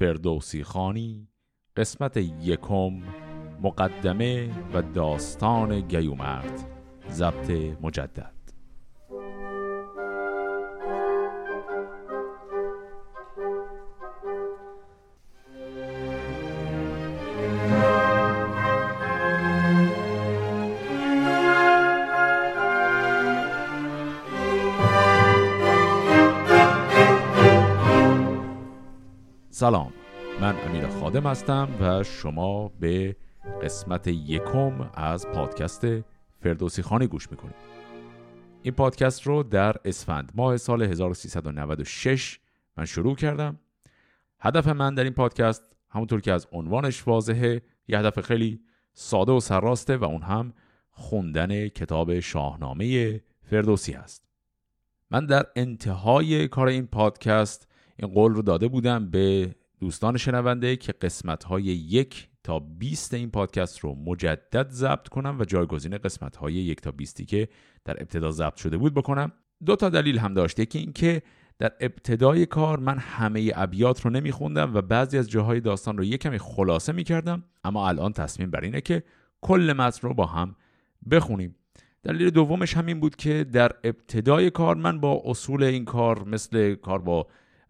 فردوسی خانی قسمت یکم مقدمه و داستان گیومرد ضبط مجدد. سلام. من امیر خادم هستم و شما به قسمت یکم از پادکست فردوسی خانی گوش می‌کنید. این پادکست رو در اسفند ماه سال 1396 من شروع کردم. هدف من در این پادکست همونطور که از عنوانش واضحه یه هدف خیلی ساده و سرراسته و اون هم خوندن کتاب شاهنامه فردوسی هست. من در انتهای کار این پادکست این قول رو داده بودم به دوستان شنونده که قسمت های یک تا 20 این پادکست رو مجدد ضبط کنم و جایگزین قسمت های یک تا 20 که در ابتدا ضبط شده بود بکنم. دو تا دلیل هم داشته که اینکه در ابتدای کار من همه ابیات رو نمیخوندم و بعضی از جاهای داستان رو یک کمی خلاصه می‌کردم اما الان تصمیم بر اینه که کل متن رو با هم بخونیم. دلیل دومش همین بود که در ابتدای کار من با اصول این کار مثل کار با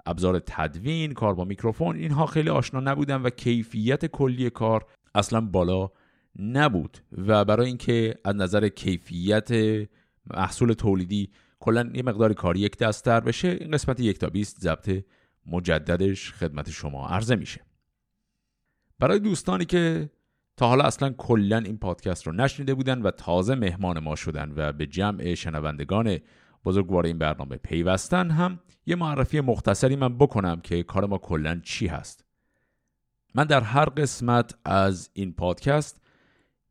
ابزار تدوین کار با میکروفون اینها خیلی آشنا نبودن و کیفیت کلی کار اصلا بالا نبود. و برای اینکه از نظر کیفیت محصول تولیدی کلا یه مقدار کار یک دستتر بشه این قسمت یک تا 20 ضبط مجددش خدمت شما عرضه میشه. برای دوستانی که تا حالا اصلا کلا این پادکست رو نشنیده بودن و تازه مهمان ما شدن و به جمع شنوندگان بزرگوار این برنامه پیوستن هم یه معرفی مختصری من بکنم که کار ما کلا چی هست. من در هر قسمت از این پادکست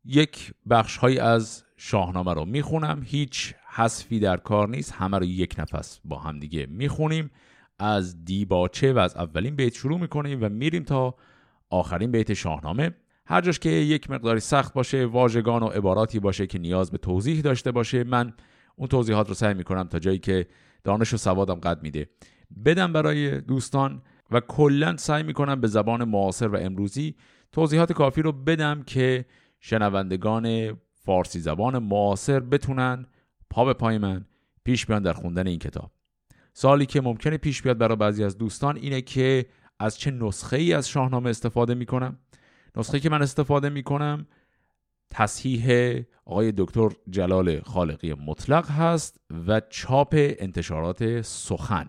یک بخش های از شاهنامه رو می‌خونم. هیچ حذفی در کار نیست. همه رو یک نفس با هم دیگه می‌خونیم. از دیباچه و از اولین بیت شروع می‌کنیم و میریم تا آخرین بیت شاهنامه. هر جاش که یک مقداری سخت باشه واژگان و عباراتی باشه که نیاز به توضیح داشته باشه من اون توضیحات رو سعی می‌کنم تا جایی که دانش و سوادم قد میده. بدم برای دوستان و کلا سعی می‌کنم به زبان معاصر و امروزی توضیحات کافی رو بدم که شنوندگان فارسی زبان معاصر بتونن پا به پای من پیش بیان در خوندن این کتاب. سالی که ممکنه پیش بیاد برای بعضی از دوستان اینه که از چه نسخه ای از شاهنامه استفاده می‌کنم؟ نسخه که من استفاده می‌کنم تصحیح آقای دکتر جلال خالقی مطلق هست و چاپ انتشارات سخن.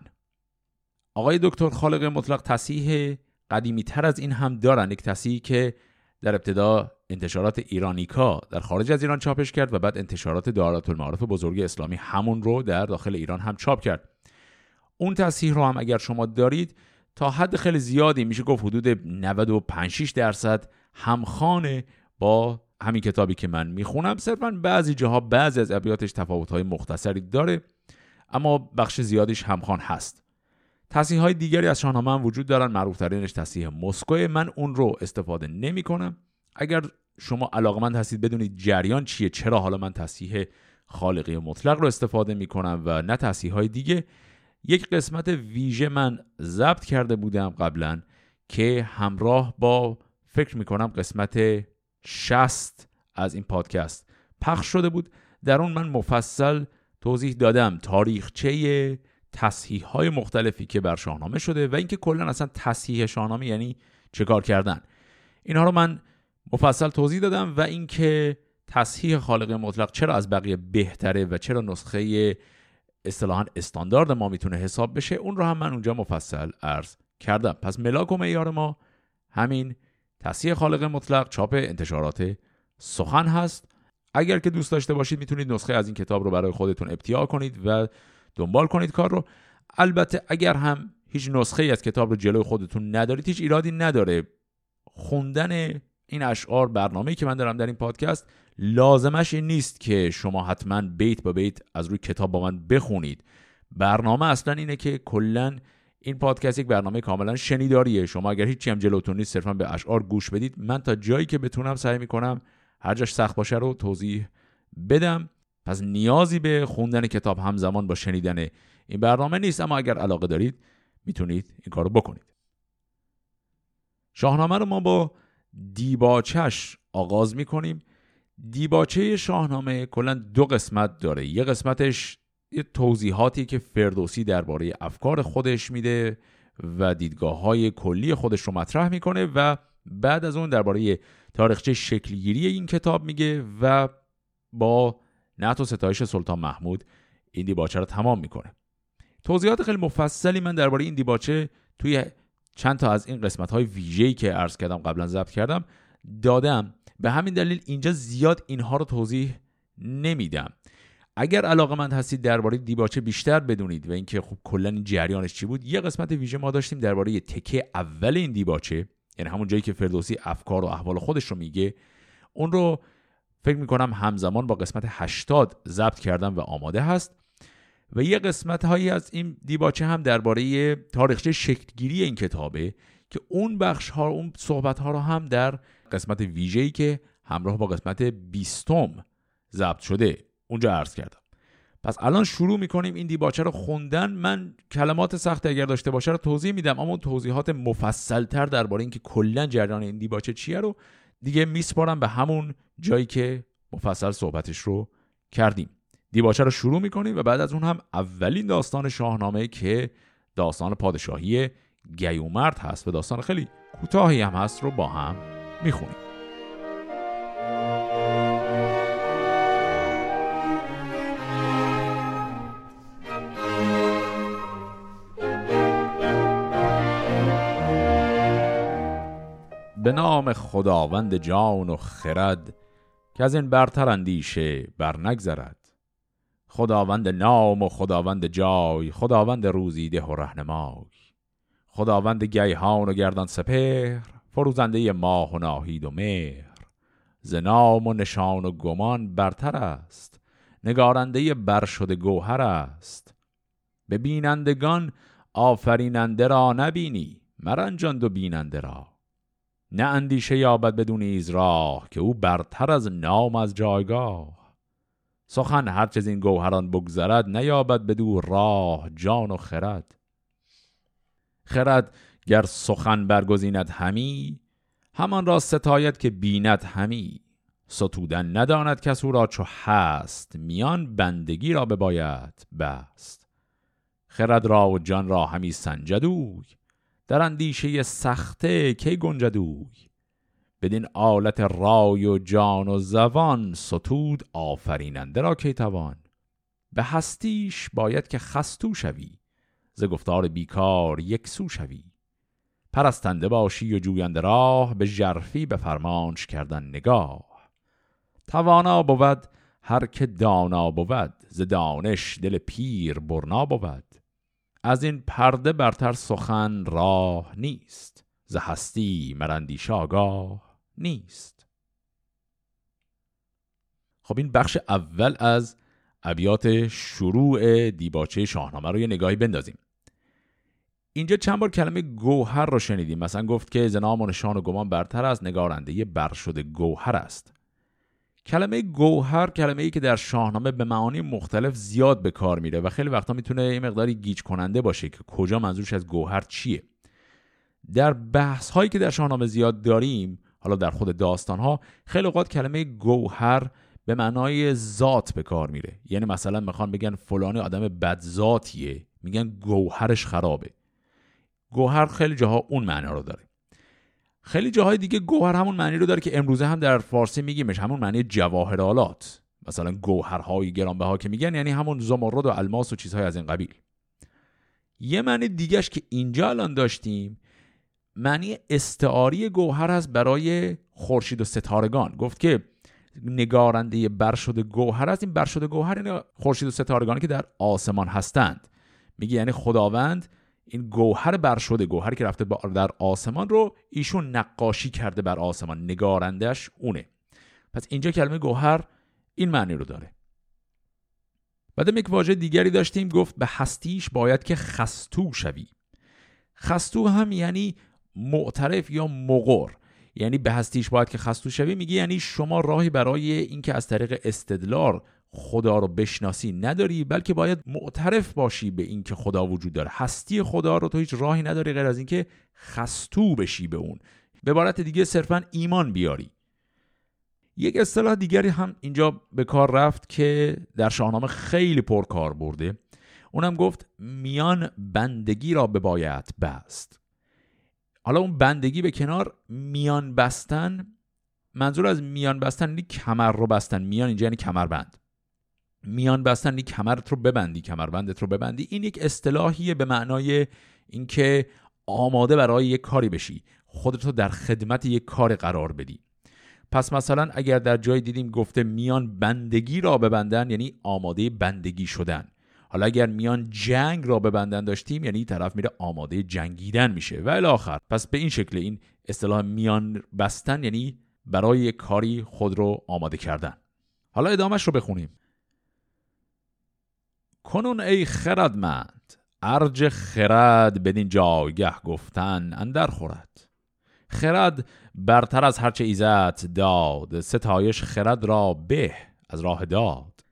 آقای دکتر خالق مطلق تصحیح قدیمی تر از این هم دارن. یک تصحیحی که در ابتدا انتشارات ایرانیکا در خارج از ایران چاپش کرد و بعد انتشارات دارات المعارف بزرگ اسلامی همون رو در داخل ایران هم چاپ کرد. اون تصحیح رو هم اگر شما دارید تا حد خیلی زیادی میشه گفت حدود 95 درصد همخانه با همین کتابی که من می‌خونم صرفا بعضی جاها بعضی از ابیاتش تفاوت‌های مختصری داره اما بخش زیادیش همخوان هست. تصحیح های دیگری از شاهنامه هم وجود دارن. معروف ترینش تصحیح مسکو. من اون رو استفاده نمی کنم اگر شما علاقمند هستید بدونید جریان چیه چرا حالا من تصحیح خالقی مطلق رو استفاده می کنم و نه تصحیح های دیگه. یک قسمت ویژه من ضبط کرده بودم قبلا که همراه با فکر می کنم قسمت 60 از این پادکست پخش شده بود. در اون من مفصل توضیح دادم تاریخچه تصحیح های مختلفی که بر شاهنامه شده و اینکه کلا اصلا تصحیح شاهنامه یعنی چه کار کردن. اینها رو من مفصل توضیح دادم و اینکه تصحیح خالق مطلق چرا از بقیه بهتره و چرا نسخه اصطلاحا استاندارد ما می‌تونه حساب بشه اون رو هم من اونجا مفصل عرض کردم. پس ملاک و معیار ما همین تصحیح خالق مطلق چاپ انتشارات سخن هست. اگر که دوست داشته باشید می‌تونید نسخه از این کتاب رو برای خودتون ابتیاع کنید و دنبال کنید کار رو. البته اگر هم هیچ نسخه ای از کتاب رو جلوی خودتون ندارید هیچ ایرادی نداره. خوندن این اشعار برنامه‌ای که من دارم در این پادکست لازمش این نیست که شما حتما بیت با بیت از روی کتاب با من بخونید. برنامه اصلا اینه که کلا این پادکست یک برنامه کاملا شنیداریه. شما اگر هیچی هم جلوتون نیست صرفا به اشعار گوش بدید. من تا جایی که بتونم سعی می‌کنم هر جاش سخت باشه رو توضیح بدم. پس نیازی به خوندن کتاب همزمان با شنیدن این برنامه نیست. اما اگر علاقه دارید می‌تونید این کارو بکنید. شاهنامه رو ما با دیباچش آغاز می‌کنیم. دیباچه شاهنامه کلا دو قسمت داره. یه قسمتش یه توضیحاتی که فردوسی درباره افکار خودش میده و دیدگاه های کلی خودش رو مطرح می‌کنه و بعد از اون درباره تاریخچه شکلگیری این کتاب میگه و با نعت و ستایش سلطان محمود این دیباچه رو تمام می‌کنه. توضیحات خیلی مفصلی من درباره این دیباچه توی چند تا از این قسمت های ویژه‌ای که عرض کردم قبلا ضبط کردم دادم. به همین دلیل اینجا زیاد اینها رو توضیح نمیدم. اگر علاقه مند هستید درباره دیباچه بیشتر بدونید و اینکه خب کلا این جریانش چی بود یه قسمت ویژه ما داشتیم درباره تکه اول این دیباچه یعنی همون جایی که فردوسی افکار و احوال خودش رو میگه اون رو فکر می‌کنم همزمان با قسمت 80 ضبط کردم و آماده هست. و یه قسمت هایی از این دیباچه هم درباره تاریخچه شکلگیری این کتابه که اون بخش ها اون صحبت ها رو هم در قسمت ویژه‌ای که همراه با قسمت بیستم ضبط شده. اونجا عرض کردم. پس الان شروع می‌کنیم این دیباچه رو خوندن. من کلمات سخت اگر داشته باشه رو توضیح میدم اما توضیحات مفصلتر درباره اینکه کلا جریان این دیباچه چیه رو دیگه میسپارم به همون جایی که مفصل صحبتش رو کردیم. دیباچه رو شروع می‌کنیم و بعد از اون هم اولین داستان شاهنامه که داستان پادشاهی گیومرد هست و داستان خیلی کوتاهی هم هست رو با هم می‌خونیم. به نام خداوند جان و خرد که از این برتر اندیشه بر نگذرد خداوند نام و خداوند جای خداوند روزیده و رهنمای. خداوند گیهان و گردان سپهر فروزنده ماه و ناهید و مهر. ز نام و نشان و گمان برتر است نگارنده برشده گوهر است. به بینندگان آفریننده را نبینی مرنجاند و بیننده را. نه اندیشه یابد بدون ایز راه که او برتر از نام از جایگاه. سخن هرچه از این گوهران بگذرد نیابد بدو راه جان و خرد. خرد گر سخن برگزیند همی همان را ستاید که بیند همی. ستودن نداند کس او را چو هست میان بندگی را بباید بست. خرد را و جان را همی سنجدوی در اندیشه سخته کی گنجدوی بدین آلت رای و جان و زبان ستود آفریننده را کی توان؟ به هستیش باید که خستو شوی ز گفتار بیکار یک سو شوی. پرستنده باشی و جوینده راه به جرفی به فرمانش کردن نگاه. توانا بود هر که دانا بود ز دانش دل پیر برنا بود. از این پرده برتر سخن راه نیست ز هستی مرندیش آگاه نیست. خب این بخش اول از ابیات شروع دیباچه شاهنامه رو یه نگاهی بندازیم. اینجا چند بار کلمه گوهر رو شنیدیم. مثلا گفت که زنام و نشان و گمان برتر از نگارنده یه برشده گوهر است. کلمه گوهر کلمه ای که در شاهنامه به معانی مختلف زیاد به کار میره و خیلی وقتا می‌تونه یه مقداری گیج کننده باشه که کجا منظورش از گوهر چیه. در بحث هایی که در شاهنامه زیاد داریم حالا در خود داستان ها خیلی اوقات کلمه گوهر به معنای ذات به کار میره. یعنی مثلا می‌خوان بگن فلانی آدم بدذاتیه میگن گوهرش خرابه. گوهر خیلی جاها اون معنا رو داره. خیلی جاهای دیگه گوهر همون معنی رو داره که امروزه هم در فارسی میگیمش همون معنی جواهرالات مثلا گوهرهای گرانبها که میگن یعنی همون زمرد و الماس و چیزهای از این قبیل. یه معنی دیگهش که اینجا الان داشتیم معنی استعاری گوهر هست برای خورشید و ستارگان. گفت که نگارنده برشده گوهر است این برشده گوهر یعنی خورشید و ستارگانی که در آسمان هستند. میگه یعنی خداوند این گوهر برشده گوهری که رفته در آسمان رو ایشون نقاشی کرده بر آسمان نگارندش اونه. پس اینجا کلمه گوهر این معنی رو داره. بعد یک واژه دیگری داشتیم گفت به هستیش باید که خستو شوی. خستو هم یعنی معترف یا مقر یعنی به هستیش باید که خستو شوی میگه یعنی شما راهی برای اینکه از طریق استدلال خدا رو بشناسی نداری بلکه باید معترف باشی به اینکه خدا وجود داره. هستی خدا رو تو هیچ راهی نداری غیر از اینکه خستو بشی به اون. به عبارت دیگه صرفا ایمان بیاری. یک اصطلاح دیگری هم اینجا به کار رفت که در شاهنامه خیلی پرکار برده. اونم گفت میان بندگی را به باید بست. حالا اون بندگی به کنار میان بستن منظور از میان بستن یعنی کمر رو بستن. میان اینجا یعنی کمربند. میان بستن کمرت رو ببندی کمربندت رو ببندی. این یک اصطلاحیه به معنای اینکه آماده برای یک کاری بشی خودت رو در خدمت یک کار قرار بدی. پس مثلا اگر در جای دیدیم گفته میان بندگی را ببندن یعنی آماده بندگی شدن. حالا اگر میان جنگ را ببندن داشتیم یعنی طرف میره آماده جنگیدن میشه. و الاخر پس به این شکل این اصطلاح میان بستن یعنی برای یک کاری خود رو آماده کردن. حالا ادامش رو بخونیم. کنون ای خردمند ارج خرد بدین جایگه گفتن اندر خورد. خرد برتر از هرچه ایزت داد ستایش خرد را به از راه داد.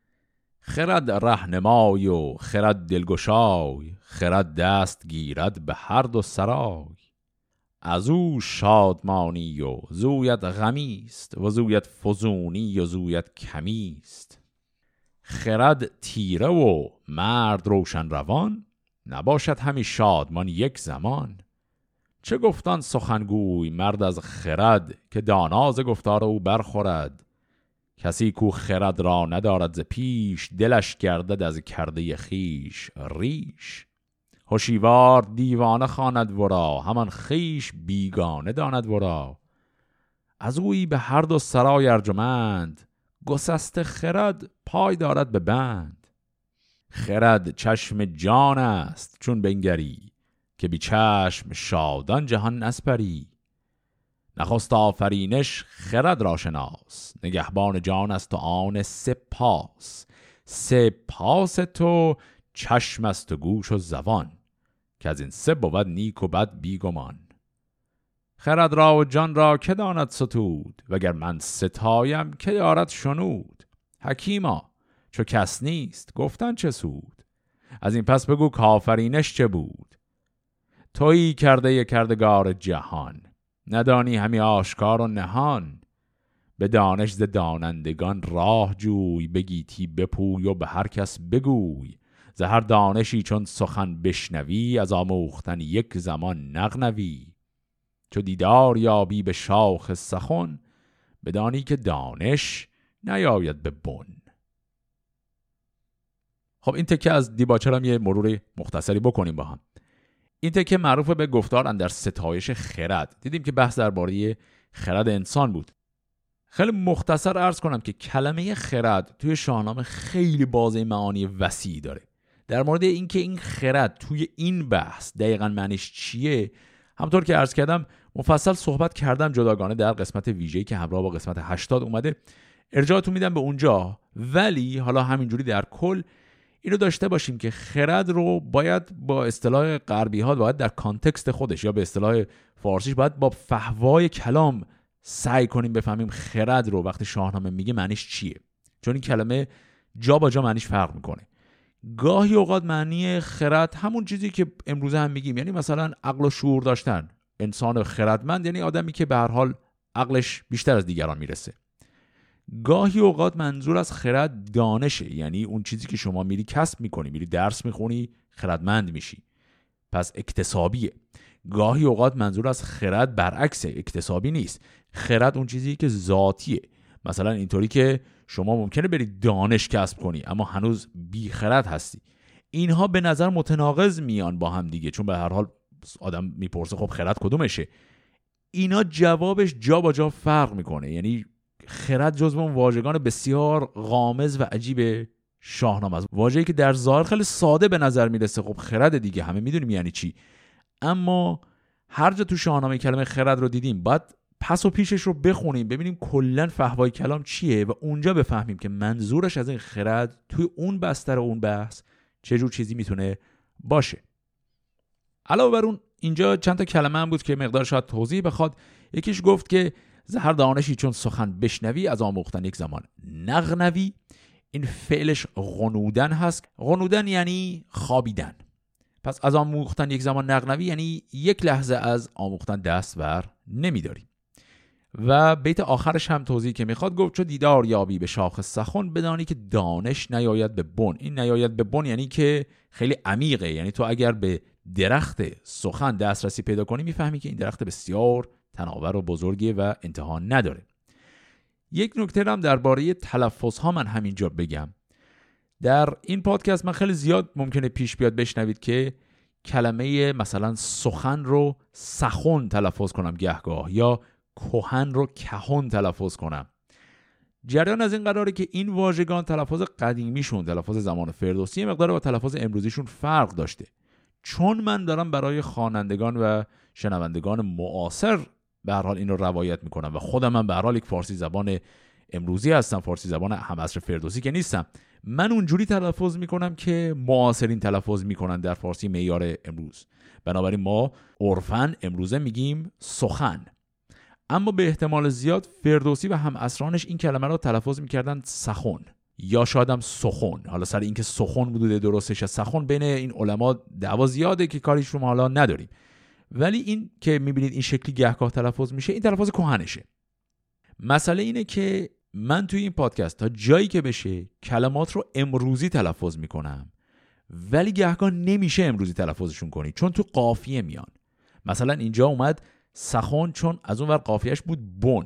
خرد رهنمای و خرد دلگشای خرد دست گیرد به هر دو سرای. از او شادمانی و زویت غمیست و زویت فزونی و زویت کمیست. خرد تیره و مرد روشن روان نباشد همی شادمان یک زمان. چه گفتان سخنگوی مرد از خرد که داناز گفتار او برخورد. کسی کو خرد را ندارد ز پیش دلش گردد از کرده خیش ریش. هوشیوار دیوانه خواند ورا همان خیش بیگانه داند ورا. از اوی به هر دو سرای ارجمند گسست خرد پای دارد به بند. خرد چشم جان است چون بنگری که بی چشم شادان جهان نسپری. نخست آفرینش خرد را شناس نگهبان جان است و آن سپاس. سپاس تو چشم است و گوش و زبان که از این سه بود نیک و بد بیگمان. خرد را و جان را که داند ستود وگر من ستایم که دارد شنود. حکیما چو کس نیست؟ گفتن چه سود؟ از این پس بگو کافرینش چه بود؟ تویی کرده کردگار جهان ندانی همی آشکار و نهان. به دانش ز دانندگان راه جوی بگیتی بپوی و به هر کس بگوی. ز هر دانشی چون سخن بشنوی از آموختن یک زمان نغنوی. چو دیدار یابی به شاخ سخن بدانی که دانش نیاید به بن. خب این تکه از دیباچر هم یه مرور مختصری بکنیم با هم. این تکه معروف به گفتار اندر ستایش خرد. دیدیم که بحث درباره خرد انسان بود. خیلی مختصر ارز کنم که کلمه خرد توی شاهنامه خیلی بازه معانی وسیعی داره. در مورد اینکه این خرد توی این بحث دقیقا معنیش چیه همطور که عرض کردم مفصل صحبت کردم جداگانه در قسمت ویژه‌ای که همراه با قسمت 80 اومده. ارجاعتون میدم به اونجا. ولی حالا همینجوری در کل اینو داشته باشیم که خرد رو باید با اصطلاح غربی ها باید در کانتکست خودش یا به اصطلاح فارسیش باید با فهوای کلام سعی کنیم بفهمیم خرد رو. وقتی شاهنامه میگه معنیش چیه؟ چون این کلمه جا با جا معنیش فرق می‌کنه. گاهی اوقات معنی خرد همون چیزی که امروزه هم میگیم. یعنی مثلا عقل و شعور داشتن. انسان خردمند یعنی آدمی که به هر حال عقلش بیشتر از دیگران می‌رسه. گاهی اوقات منظور از خرد دانشه یعنی اون چیزی که شما میری کسب می‌کنی میری درس می‌خونی خردمند میشی. پس اکتسابیه. گاهی اوقات منظور از خرد برعکس اکتسابی نیست. خرد اون چیزی که ذاتیه. مثلا اینطوری که شما ممکنه برید دانش کسب کنی اما هنوز بی خرد هستی. اینها به نظر متناقض میان با هم دیگه چون به هر حال آدم می‌پرسه خب خرد کدومشه. اینا جوابش جا با جا فرق می‌کنه. یعنی خرد جزو اون واژگان بسیار غامض و عجیب شاهنامه است. واژه‌ای که در ظاهر خیلی ساده به نظر می‌رسه. خب خرد دیگه همه می‌دونیم یعنی چی. اما هر جا تو شاهنامه کلمه خرد رو دیدیم باید پس و پیشش رو بخونیم ببینیم کلا فهوای کلام چیه و اونجا بفهمیم که منظورش از این خرد توی اون بستر اون بحث چه جور چیزی می‌تونه باشه. علاوه بر اون اینجا چند تا کلمه هم بود که مقدار شاید توضیح بخواد. یکیش گفت که زهر دانشی چون سخن بشنوی از آموختن یک زمان نغنوی. این فعلش غنودن هست. غنودن یعنی خوابیدن. پس از آموختن یک زمان نقنوی یعنی یک لحظه از آموختن دست بر نمیداریم و بیت آخرش هم توضیح که می‌خواد گفت چو دیدار یابی به شاخ سخن بدانی که دانش نیاید به بن. این نیاید به بن یعنی که خیلی عمیقه. یعنی تو اگر به درخت سخن دسترسی پیدا کنی می‌فهمی که این درخت بسیار تناور و بزرگی و انتها نداره. یک نکته هم درباره تلفظ ها من همینجا بگم. در این پادکست من خیلی زیاد ممکنه پیش بیاد بشنوید که کلمه مثلا سخن رو سخن تلفظ کنم گهگاه یا کهن رو کهن تلفظ کنم. جریان از این قراره که این واژگان تلفظ قدیمیشون تلفظ زمان فردوسی مقدار با تلفظ امروزیشون فرق داشته. چون من دارم برای خوانندگان و شنوندگان معاصر به هر حال این رو روایت می‌کنم. و خودم من به هر حال یک فارسی زبان امروزی هستم فارسی زبان هم عصر فردوسی که نیستم. من اونجوری تلفظ می‌کنم که معاصرین تلفظ می‌کنن در فارسی معیار امروز. بنابراین ما عرفا امروزه میگیم سخن. اما به احتمال زیاد فردوسی و هم اسرانش این کلمه را تلفظ می‌کردن سخن یا شادم سخن. حالا سر اینکه سخن بوده درستش سخن بین این علما دعوا زیاده که کاریش رو ما حالا نداریم. ولی این که می‌بینید این شکلی گهگاه تلفظ میشه این تلفظ کهنشه مسئله اینه که من توی این پادکست تا جایی که بشه کلمات رو امروزی تلفظ می‌کنم ولی گهگاه نمیشه امروزی تلفظشون کنی چون تو قافیه میان. مثلا اینجا اومد سخن چون از اون ور قافیهش بود بن.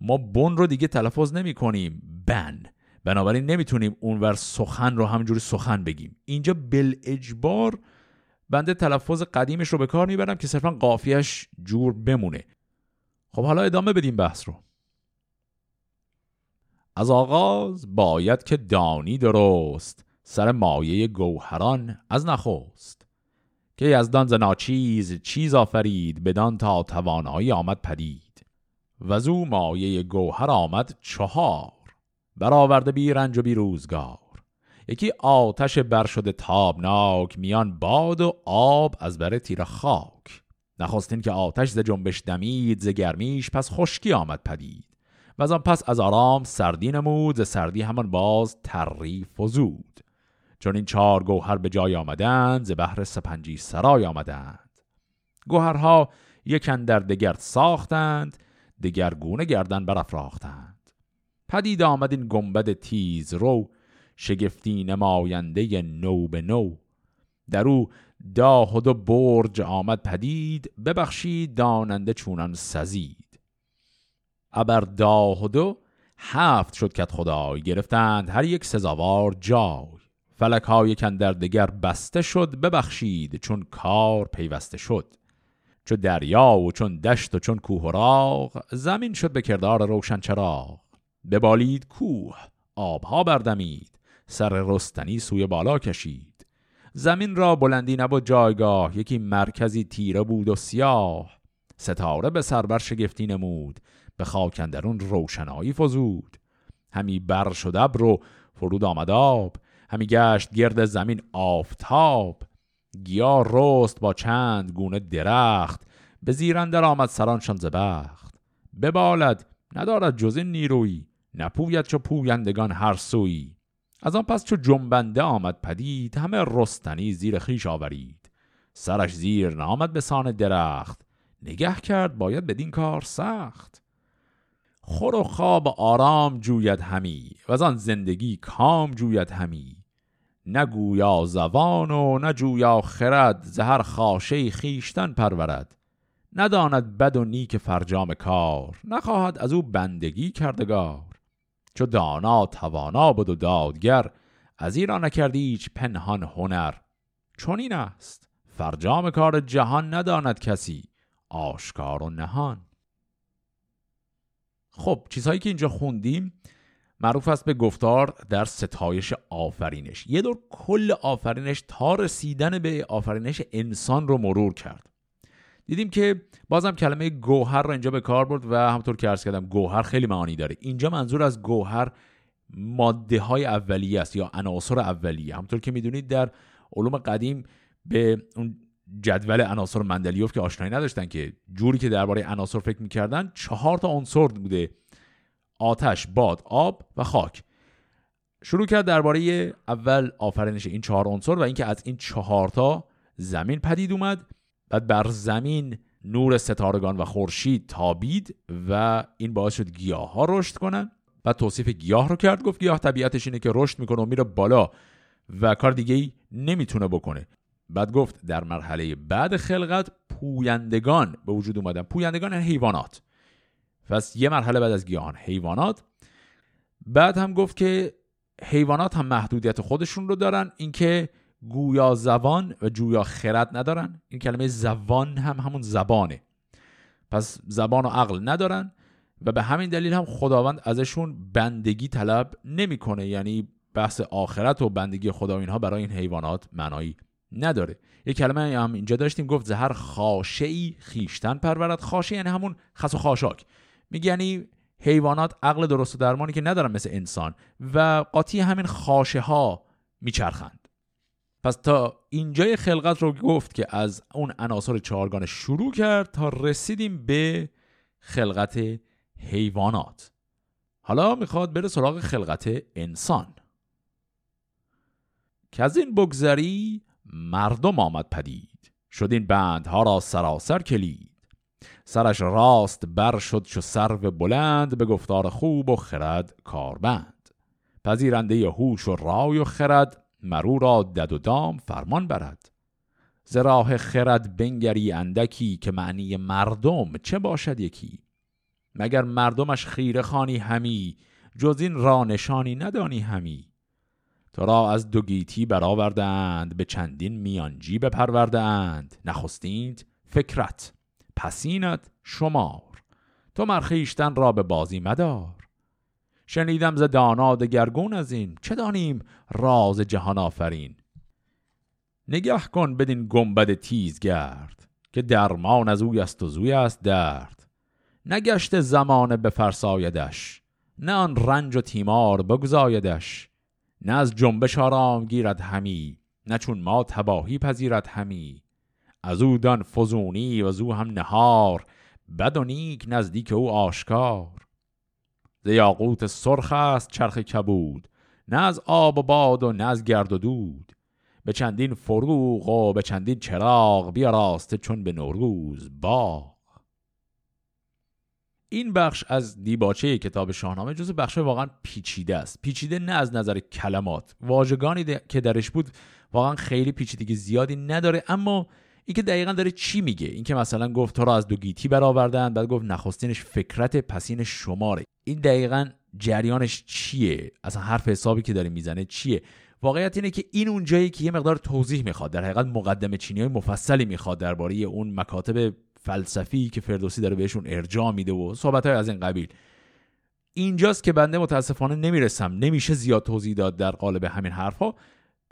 ما بن رو دیگه تلفظ نمی کنیم بن. بنابراین نمی‌تونیم اونور سخن رو همجوری سخن بگیم. اینجا بل اجبار بنده تلفظ قدیمش رو به کار می‌برم که صرفا قافیهش جور بمونه. خب حالا ادامه بدیم بحث رو. از آغاز باید که دانی درست سر مایه گوهران از نخوست که یزدان ز ناچیز چیز آفرید بدان تا توانایی آمد پدید. و زو مایه گوهر آمد چهار برآورده بی رنج و بی روزگار. یکی آتش بر شده تابناک میان باد و آب از بر تیر خاک. نخواستین که آتش ز جنبش دمید ز گرمیش پس خشکی آمد پدید. و از آن پس از آرام سردی نمود ز سردی همان باز تری فزود چون این چهار گوهر به جای آمدند ز بحر سپنجی سرای آمدند. گوهرها یکن در دگرد ساختند دگرگونه گردن برافراختند. پدید آمد این گنبد تیز رو شگفتی نماینده نو به نو. در او داهد و برج آمد پدید ببخشید داننده چونان سزید. ابر داهدو هفت شد کت خدای گرفتند هر یک سزاوار جای. فلک های در دگر بسته شد ببخشید چون کار پیوسته شد. چون دریا و چون دشت و چون کوه و راغ زمین شد به کردار روشن چراغ. ببالید کوه آبها بردمید. سر رستنی سوی بالا کشید. زمین را بلندی نبود جایگاه یکی مرکزی تیره بود و سیاه. ستاره به سربر شگفتی نمود به خاکندرون روشنایی فزود. همی بر شد ابر فرود آمد آب همی گشت گرد زمین آفتاب. گیا رست با چند گونه درخت به زیرندر آمد سرانشان زبخت ببالد ندارد جز نیروی نپوید چو پویندگان هر سوی از آن پس چو جنبنده آمد پدید همه رستنی زیر خیش آورید. سرش زیر نامد به سان درخت. نگه کرد باید بدین کار سخت. خور و خواب آرام جوید همی و از آن زندگی کام جوید همی. نگویا زبان و نجویا خرد زهر خاشه خیشتن پرورد. نداند بد و نیک فرجام کار نخواهد از او بندگی کردگار. چو دانا توانا بود و دادگر از ایران نکردی هیچ پنهان هنر. چون این است فرجام کار جهان نداند کسی آشکار و نهان. خب چیزهایی که اینجا خوندیم معروف است به گفتار در ستایش آفرینش. یه دور کل آفرینش تا رسیدن به آفرینش انسان رو مرور کرد. دیدیم که بازم کلمه گوهر رو اینجا به کار برد و همطور که ارز کردم گوهر خیلی معانی داره. اینجا منظور از گوهر ماده های اولیه است یا عناصر اولیه. همطور که می‌دونید در علوم قدیم به اون جدول عناصر مندلیوف که آشنایی نداشتن که جوری که درباره عناصر فکر می‌کردن چهار تا عنصر بوده. آتش، باد، آب و خاک. شروع کرد درباره اول آفرینش این چهار عنصر و اینکه از این چهار تا زمین پدید اومد. بعد بر زمین نور ستارگان و خورشید تابید و این باعث شد گیاه ها رشد کنن. بعد توصیف گیاه رو کرد گفت گیاه طبیعتش اینه که رشد می‌کنه و میره بالا و کار دیگه ای نمی‌تونه بکنه. بعد گفت در مرحله بعد خلقت پویندگان به وجود اومدن. پویندگان حیوانات. پس یه مرحله بعد از گیاهان حیوانات. بعد هم گفت که حیوانات هم محدودیت خودشون رو دارن. اینکه گویا زبان و جویا خرد ندارن. این کلمه زبان هم همون زبانه. پس زبان و عقل ندارن و به همین دلیل هم خداوند ازشون بندگی طلب نمی‌کنه. یعنی بحث آخرت و بندگی خدا و اینها برای این حیوانات معنایی نداره. یه کلمه هم اینجا داشتیم گفت زهر خاشعی خیشتن پرورد. خاشه یعنی همون خس و خاشاک. میگه یعنی حیوانات عقل درست و درمانی که ندارن مثل انسان و قاطی همین خاشه ها میچرخند. پس تا اینجای خلقت رو گفت که از اون عناصر چهارگانه شروع کرد تا رسیدیم به خلقت حیوانات. حالا می‌خواد بره سراغ خلقت انسان. که از این بگذری مردم آمد پدید. شد این بندها را سراسر کلید. سرش راست بر شد چو سرو بلند به گفتار خوب و خرد کاربند. پذیرنده هوش و رای و خرد مرو را دد و دام فرمان برد. ز راه خرد بنگری اندکی که معنی مردم چه باشد یکی؟ مگر مردمش خیره خانی همی جز این را نشانی ندانی همی؟ تو را از دو گیتی برآوردند به چندین میانجی بپروردند. نخستیند فکرت پسینت شمار. تو مرخیشتن را به بازی مدار. شنیدم ز داناد گرگون از این. چه دانیم؟ راز جهان آفرین. نگه کن بدین گنبد تیز گرد که درمان از اوی است و زوی است درد. نگشت زمان بفرسایدش نه آن رنج و تیمار بگذایدش نه از جنبش آرام گیرد همی نه چون ما تباهی پذیرد همی. از او دان فزونی و از او هم نهار بد و نیک نزدیک او آشکار. ز یاقوت سرخ است چرخ کبود نه از آب و باد و نه از گرد و دود. به چندین فروغ و به چندین چراغ بیا راسته چون به نوروز باغ. این بخش از دیباچه کتاب شاهنامه جز بخش واقعا پیچیده است. پیچیده نه از نظر کلمات. واژگانی که درش بود واقعا خیلی پیچیدگی زیادی نداره اما اینکه دقیقا داره چی میگه؟ اینکه مثلا گفت تو را از دو گیتی برآوردن بعد گفت نخستینش فکرت پسین شماره. این دقیقا جریانش چیه؟ اصلا حرف حسابی که داره می‌زنه چیه؟ واقعیت اینه که این اون جایی که یه مقدار توضیح می‌خواد در حقیقت مقدمه چینی های مفصلی می‌خواد درباره اون مکاتب فلسفی که فردوسی داره بهشون ارجاع میده و صحبت های از این قبیل. اینجاست که بنده متاسفانه نمی‌رسم. نمیشه زیاد توضیح داد در قالب همین حرفها.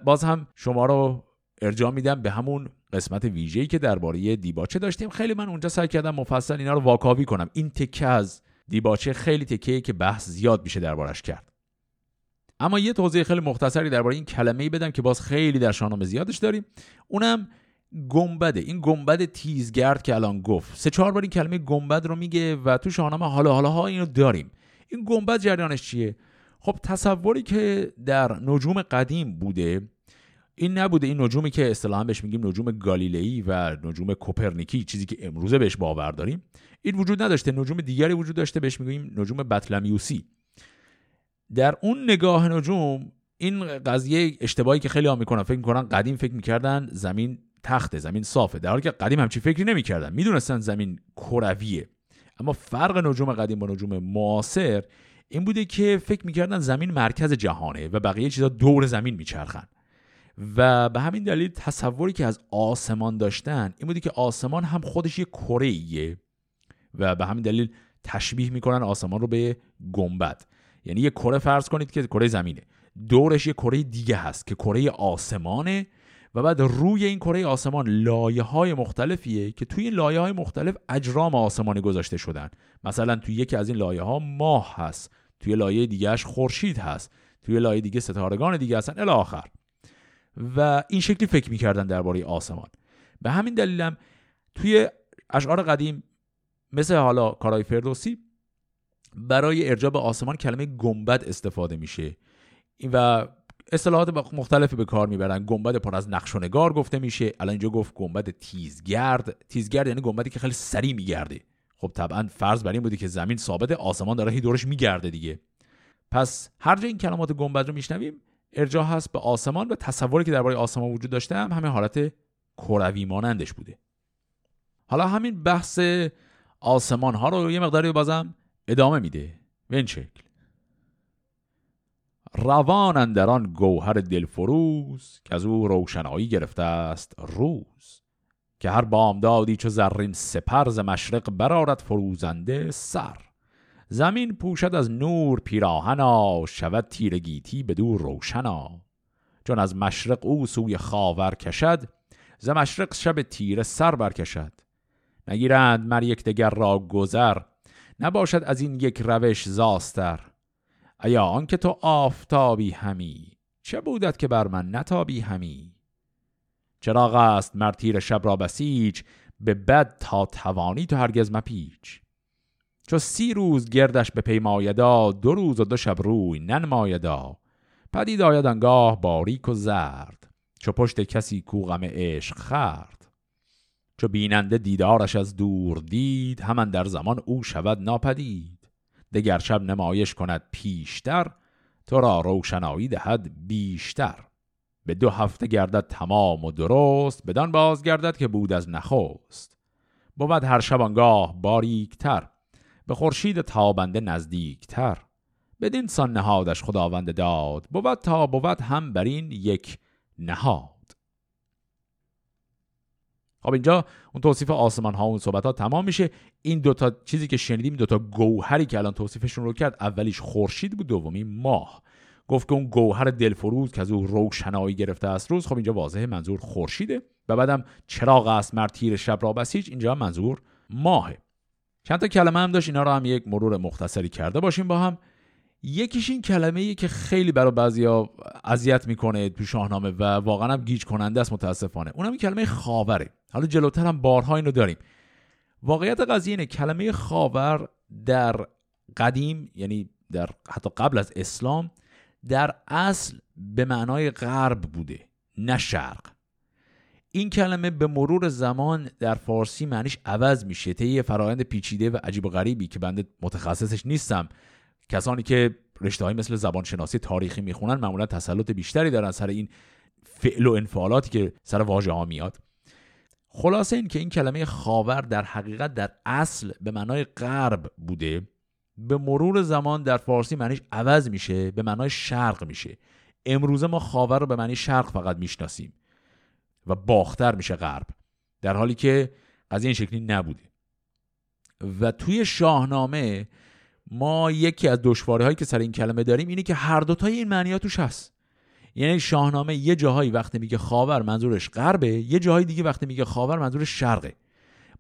باز هم شما رو ارجاع میدم به همون قسمت ویژه‌ای که درباره دیباچه داشتیم. خیلی من اونجا سعی کردم مفصل اینا رو واکاوی کنم. این تکه از دیباچه خیلی تکه که بحث زیاد میشه دربارش کرد. اما یه توضیح خیلی مختصری درباره این کلمه‌ای بدم که باز خیلی در شاهنامه زیادش داریم. اونم گنبده. این گنبد تیزگرد که الان گفت. سه چهار بار این کلمه گنبد رو میگه و تو شاهنامه حالا حالا ها اینو داریم. این گنبد جریانش چیه؟ خب تصوری که در نجوم قدیم بوده این نبوده این نجومی که اصطلاحا بهش میگیم نجوم گالیلئی و نجوم کوپرنیکی چیزی که امروزه بهش باور داریم. این وجود نداشته نجوم دیگری وجود داشته بهش میگیم نجوم بطلمیوسی. در اون نگاه نجوم این قضیه اشتباهی که خیلی ها می‌کنن فکر می‌کنن قدیم فکر می‌کردن زمین تخت زمین صافه در حالی که قدیم همچی فکری نمی‌کردن. می‌دونستن زمین کرویه. اما فرق نجوم قدیم با نجوم معاصر این بوده که فکر می‌کردن زمین مرکز جهانه و بقیه چیزا دور زمین میچرخن. و به همین دلیل تصوری که از آسمان داشتن این بوده که آسمان هم خودش یه کره و به همین دلیل تشبیه می‌کنن آسمان رو به گنبد. یعنی یه کره فرض کنید که کره زمینه. دورش یه کره دیگه هست که کره آسمانه و بعد روی این کره آسمان لایه های مختلفیه که توی این لایه های مختلف اجرام آسمانی گذاشته شدن. مثلا توی یکی از این لایه ها ماه هست توی لایه دیگهش خورشید هست توی لایه دیگه ستارگان دیگه هستن الی آخر. و این شکلی فکر می‌کردن درباره آسمان. به همین دلیلم توی اشعار قدیم مثل حالا کارای فردوسی برای ارجاع به آسمان کلمه گنبد استفاده میشه. و اصطلاحات مختلفی به کار می‌برن. گنبد پر از نقش و نگار گفته میشه. الان اینجا گفت گنبد تیزگرد. تیزگرد یعنی گنبدی که خیلی سریع میگرده. خب طبعا فرض بر این بودی که زمین ثابت آسمان داره هی دورش میگرده دیگه. پس هر جا این کلمات گنبد رو میشنویم ارجاع هست به آسمان و تصوری که درباره آسمان وجود داشته هم همه حالت کروی مانندش بوده. حالا همین بحث آسمان ها رو یه مقداری بازم ادامه میده. به این شکل. روان اندران گوهر دلفروز که از او روشنایی گرفته است روز. که هر بامدادی چو زرین سپرز مشرق برارد فروزنده سر. زمین پوشد از نور پیراهنا شود تیرگیتی به دور روشنا. چون از مشرق او سوی خاور کشد ز مشرق شب تیر سر برکشد. نگیرند مر یک دگر را گذر نباشد از این یک روش زاستر. ایا آنکه تو آفتابی همی چه بودت که بر من نتابی همی؟ چراغ است مرتیر شب را بسیج به بد تا توانی تو هرگز مپیچ. چو سی روز گردش به پیمایدا دو روز و دو شب روی ننمایدا. پدید آید انگاه باریک و زرد چو پشت کسی کو غم عشق خرد چو بیننده دیدارش از دور دید همان در زمان او شود ناپدید. دگر شب نمایش کند پیشتر تو را روشنایی دهد بیشتر. به دو هفته گردد تمام و درست بدان باز گردد که بود از نخست. بود هر شب آنگاه باریکتر. به خورشید تابنده نزدیکتر. بدین سان نهادش خداوند داد. بود تا بود هم بر این یک نهاد. خب اینجا اون توصیف آسمان ها اون صحبت ها تمام میشه. این دوتا چیزی که شنیدیم دوتا گوهری که الان توصیفشون رو کرد اولیش خورشید بود دومی ماه. گفت که اون گوهر دلفروز که از او روشنایی گرفته است روز خب اینجا واضحه منظور خورشیده. و بعدم چراغ است مر تیر شب را بسیج اینجا منظور ماهه. چند تا کلمه هم داشت اینا رو هم یک مرور مختصری کرده باشیم با هم. یکیش این کلمه ای که خیلی برای بعضیا اذیت می‌کنه تو شاهنامه و واقعا هم گیج کننده است متاسفانه. اونم کلمه خاوره. حالا جلوتر هم بارها اینو داریم. واقعیت قضیه اینه کلمه خاور در قدیم یعنی در حتی قبل از اسلام در اصل به معنای غرب بوده نه شرق. این کلمه به مرور زمان در فارسی معنیش عوض میشه. طی فرایند پیچیده و عجیب و غریبی که بنده متخصصش نیستم. کسانی که رشته های مثل زبانشناسی تاریخی می‌خونن معمولا تسلط بیشتری دارن سر این فعل و انفعالاتی که سر واژه ها میاد. خلاصه این که این کلمه خاور در حقیقت در اصل به معنای غرب بوده به مرور زمان در فارسی معنیش عوض میشه به معنای شرق میشه. امروزه ما خاور رو به معنی شرق فقط می‌شناسیم. و باختر میشه غرب در حالی که قضیه این شکلی نبوده. و توی شاهنامه ما یکی از دشواری هایی که سر این کلمه داریم اینه که هر دوتای این معنی توش هست. یعنی شاهنامه یه جاهایی وقتی میگه خاور منظورش غربه یه جاهایی دیگه وقتی میگه خاور منظورش شرقه.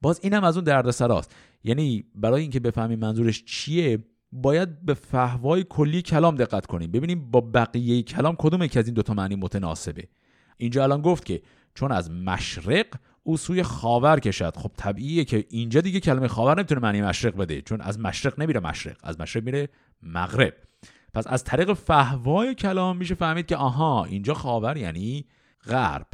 باز اینم از اون دردسراست یعنی برای اینکه بفهمیم منظورش چیه باید به فهوای کلی کلام دقت کنیم. ببینیم با بقیه کلام کدوم که از این دوتا معنی متناسبه. اینجا الان گفت که چون از مشرق او سوی خاور کشد. خب طبیعیه که اینجا دیگه کلمه خاور نمی‌تونه معنی مشرق بده چون از مشرق نمیره مشرق از مشرق میره مغرب. پس از طریق فهوای کلام میشه فهمید که آها اینجا خاور یعنی غرب.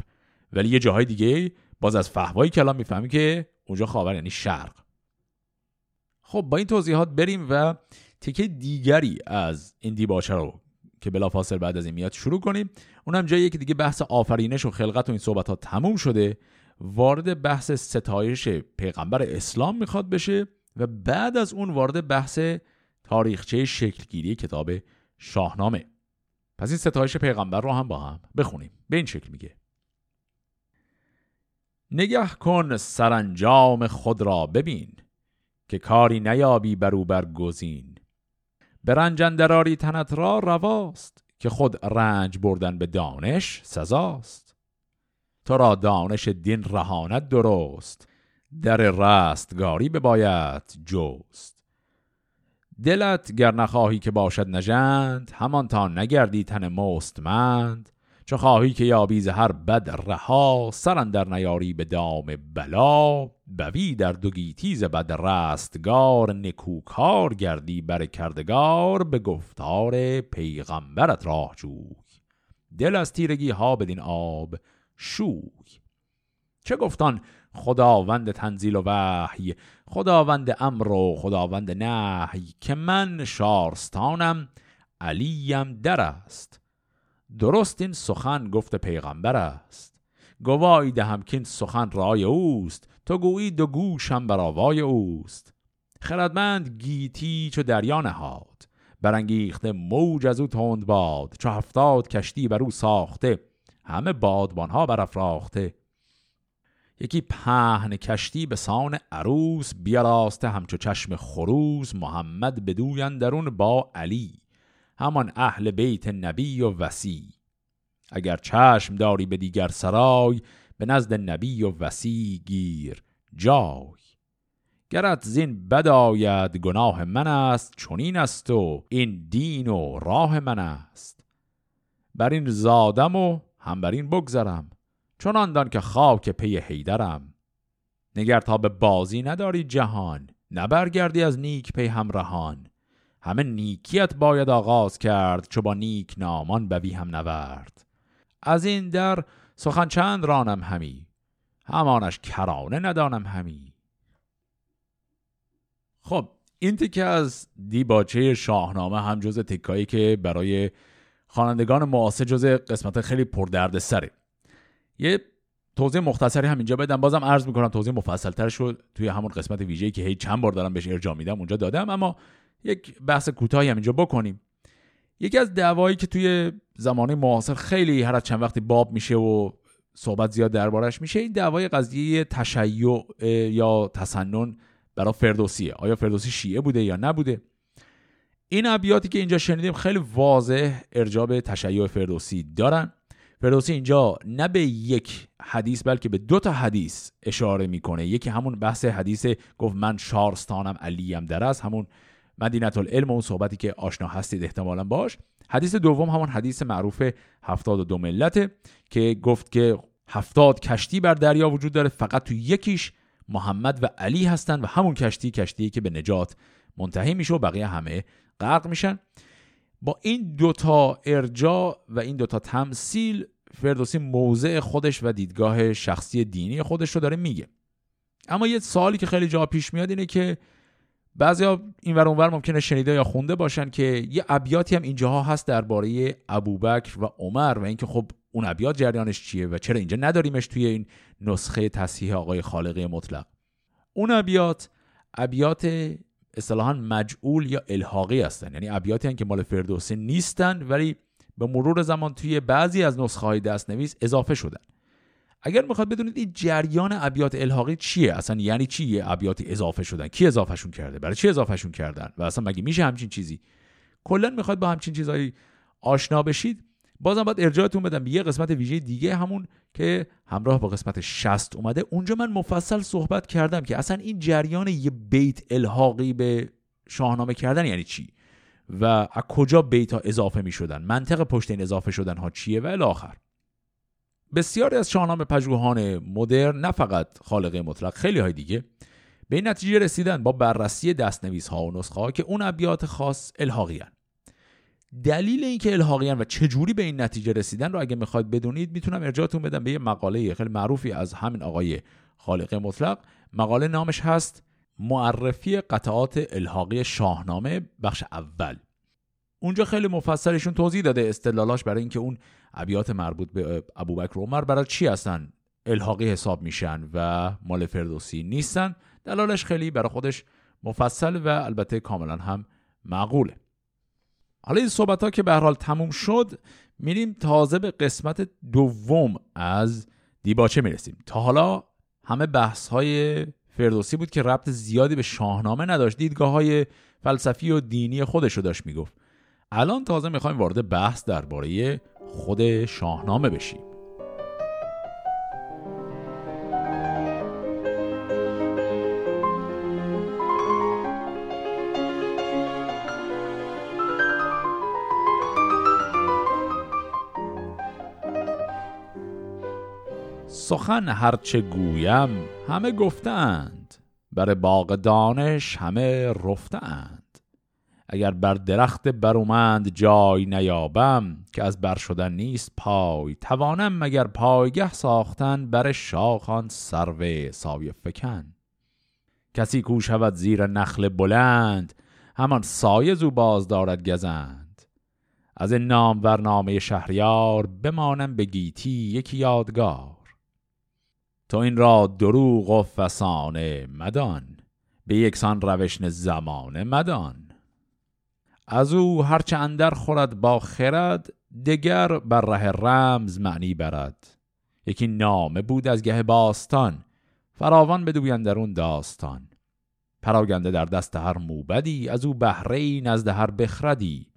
ولی یه جاهای دیگه باز از فهوای کلام می‌فهمیم که اونجا خاور یعنی شرق. خب با این توضیحات بریم و تیکه دیگری از این دیباچه رو که بلافاصله بعد از این میاد شروع کنیم. اونم جایی که دیگه بحث آفرینش و خلقت و این صحبت ها تموم شده. وارد بحث ستایش پیغمبر اسلام می‌خواد بشه و بعد از اون وارد بحث تاریخچه شکلگیری کتاب شاهنامه. پس این ستایش پیغمبر رو هم با هم بخونیم. به این شکل میگه. نگه کن سرانجام خود را ببین که کاری نیابی برو بر گزین به رنج تنت را رواست که خود رنج بردن به دانش سزاست. تو را دانش دین رهانت درست در رستگاری بباید جوست دلت گر نخواهی که باشد نژند همان تا نگردی تن مستمند. چه خواهی که یابی هر بد رها سرن در نیاری به دام بلا. بوی در دوگیتیز بد رستگار نکوکار گردی بر کردگار به گفتار پیغمبرت راه جوی. دل از تیرگی ها بدین آب شوی. چه گفتان خداوند تنزیل و وحی خداوند امر و خداوند نهی که من شارستانم علیم در است. درست این سخن گفت پیغمبر است. گواهی دهم که این سخن رای اوست. تو گویی دو گوشم بر آوای اوست. خردمند گیتی چو دریا نهاد. برانگیخته موج از او تند باد. چو هفتاد کشتی بر او ساخته. همه بادبانها برافراخته یکی پهن کشتی به سان عروس بیاراسته همچو چشم خروس. محمد بدوین درون با علی. همان اهل بیت نبی و وسی. اگر چشم داری به دیگر سرای به نزد نبی و وسی گیر جای. گرت زین بداید گناه من است چونین است و این دین و راه من است. بر این زادم و هم بر این بگذرم چون دان که خاک پی حیدرم. نگر تا به بازی نداری جهان نبرگردی از نیک پی همراهان همه نیکیت باید آغاز کرد چو با نیک نامان بوی هم نورد. از این در سخن چند رانم همی همانش کرانه ندانم همی. خب این تیکه از دیباچه شاهنامه هم جز تکایی که برای خوانندگان معاصر جز قسمت خیلی پردرد سره یه توضیح مختصری هم اینجا بدم بازم عرض می‌کنم توضیح مفصل شد توی همون قسمت ویژه‌ای که هی چند بار دارم بهش ارجاع میدم اونجا دادم اما یک بحث کوتاهی هم اینجا بکنیم. یکی از دعوایی که توی زمانه معاصر خیلی هر از چند وقتی باب میشه و صحبت زیاد دربارش میشه این دعوای قضیه تشیع یا تسنن برای فردوسیه. آیا فردوسی شیعه بوده یا نبوده؟ این ابیاتی که اینجا شنیدیم خیلی واضح ارجاع به تشیع فردوسی دارن. فردوسی اینجا نه به یک حدیث بلکه به دو تا حدیث اشاره می‌کنه. یکی همون بحث حدیث گفت من شارستانم علیم در همون مدینت العلم و اون صحبتی که آشنا هستید احتمالا باش. حدیث دوم همون حدیث معروف هفتاد و دو ملته که گفت که هفتاد کشتی بر دریا وجود داره فقط تو یکیش محمد و علی هستن و همون کشتی کشتی که به نجات منتهی میشه و بقیه همه غرق میشن. با این دوتا ارجاع و این دوتا تمثیل فردوسی موضع خودش و دیدگاه شخصی دینی خودش رو داره میگه. اما یه سوالی که خیلی جا پیش میاد اینه که بعضیا این ور اونور ممکنه شنیده یا خونده باشن که یه ابیاتی هم اینجاها هست درباره ابوبکر و عمر و اینکه خب اون ابیات جریانش چیه و چرا اینجا نداریمش توی این نسخه تصحیح آقای خالقی مطلق. اون ابیات ابیات اصطلاحا مجعول یا الحاقی هستن. یعنی ابیاتی که مال فردوسی نیستن ولی به مرور زمان توی بعضی از نسخه های دستنویس اضافه شدن. اگر می‌خواد بدونید این جریان ابیات الحاقی چیه؟ اصلا یعنی چی یه ابیاتی اضافه شدن؟ کی اضافهشون کرده؟ برای چی اضافهشون کردن؟ و اصلا مگه میشه همچین چیزی؟ کلا می‌خواد با همچین چیزهایی آشنا بشید. بازم باید ارجاعتون بدم به یه قسمت ویژه دیگه همون که همراه با قسمت 60 اومده. اونجا من مفصل صحبت کردم که اصلا این جریان یه بیت الحاقی به شاهنامه کردن یعنی چی؟ و از کجا بیت ها اضافه می شدن منطق پشت این اضافه شدن ها چیه؟ و الاخر بسیاری از شاهنامه پژوهان مدرن نه فقط خالقه مطلق خیلی های دیگه به این نتیجه رسیدن با بررسی دستنویس ها و نسخه ها که اون ابیات خاص الحاقی دلیل اینکه الحاقیان و چجوری به این نتیجه رسیدن رو اگه می‌خواید بدونید می‌تونم ارجاعتون بدم به یه مقاله خیلی معروفی از همین آقای خالق مطلق. مقاله نامش هست معرفی قطعات الحاقی شاهنامه بخش اول. اونجا خیلی مفصلشون توضیح داده استدلالاش برای اینکه اون ابیات مربوط به ابوبکر عمر برای چی هستن؟ الحاقی حساب میشن و مال فردوسی نیستن. دلالش خیلی برای خودش مفصل و البته کاملا هم معقوله. حالا این صحبت ها که به حال تموم شد میریم تازه به قسمت دوم از دیباچه می‌رسیم. تا حالا همه بحث های فردوسی بود که ربط زیادی به شاهنامه نداشت. دیدگاه های فلسفی و دینی خودش رو داشت می‌گفت. الان تازه می‌خوایم وارد بحث درباره خود شاهنامه بشیم. سخن هرچه گویم همه گفتند بر باغ دانش همه رفتند. اگر بر درخت برومند جای نیابم که از بر شدن نیست پای توانم مگر پایگه ساختن بر شاخان سرو سایه فکن. کسی کو شود زیر نخل بلند همان سایه زو باز دارد گزند. از این نام ورنامه شهریار بمانم به گیتی یکی یادگار. تو این را دروغ و فسانه مدان به یکسان روشن زمانه مدان. از او هرچه اندر خورد با خرد دگر بر ره رمز معنی برد. یکی نامه بود از گه باستان فراوان بدوی درون داستان. پراگنده در دست هر موبدی از او بهره نزد هر بخردی.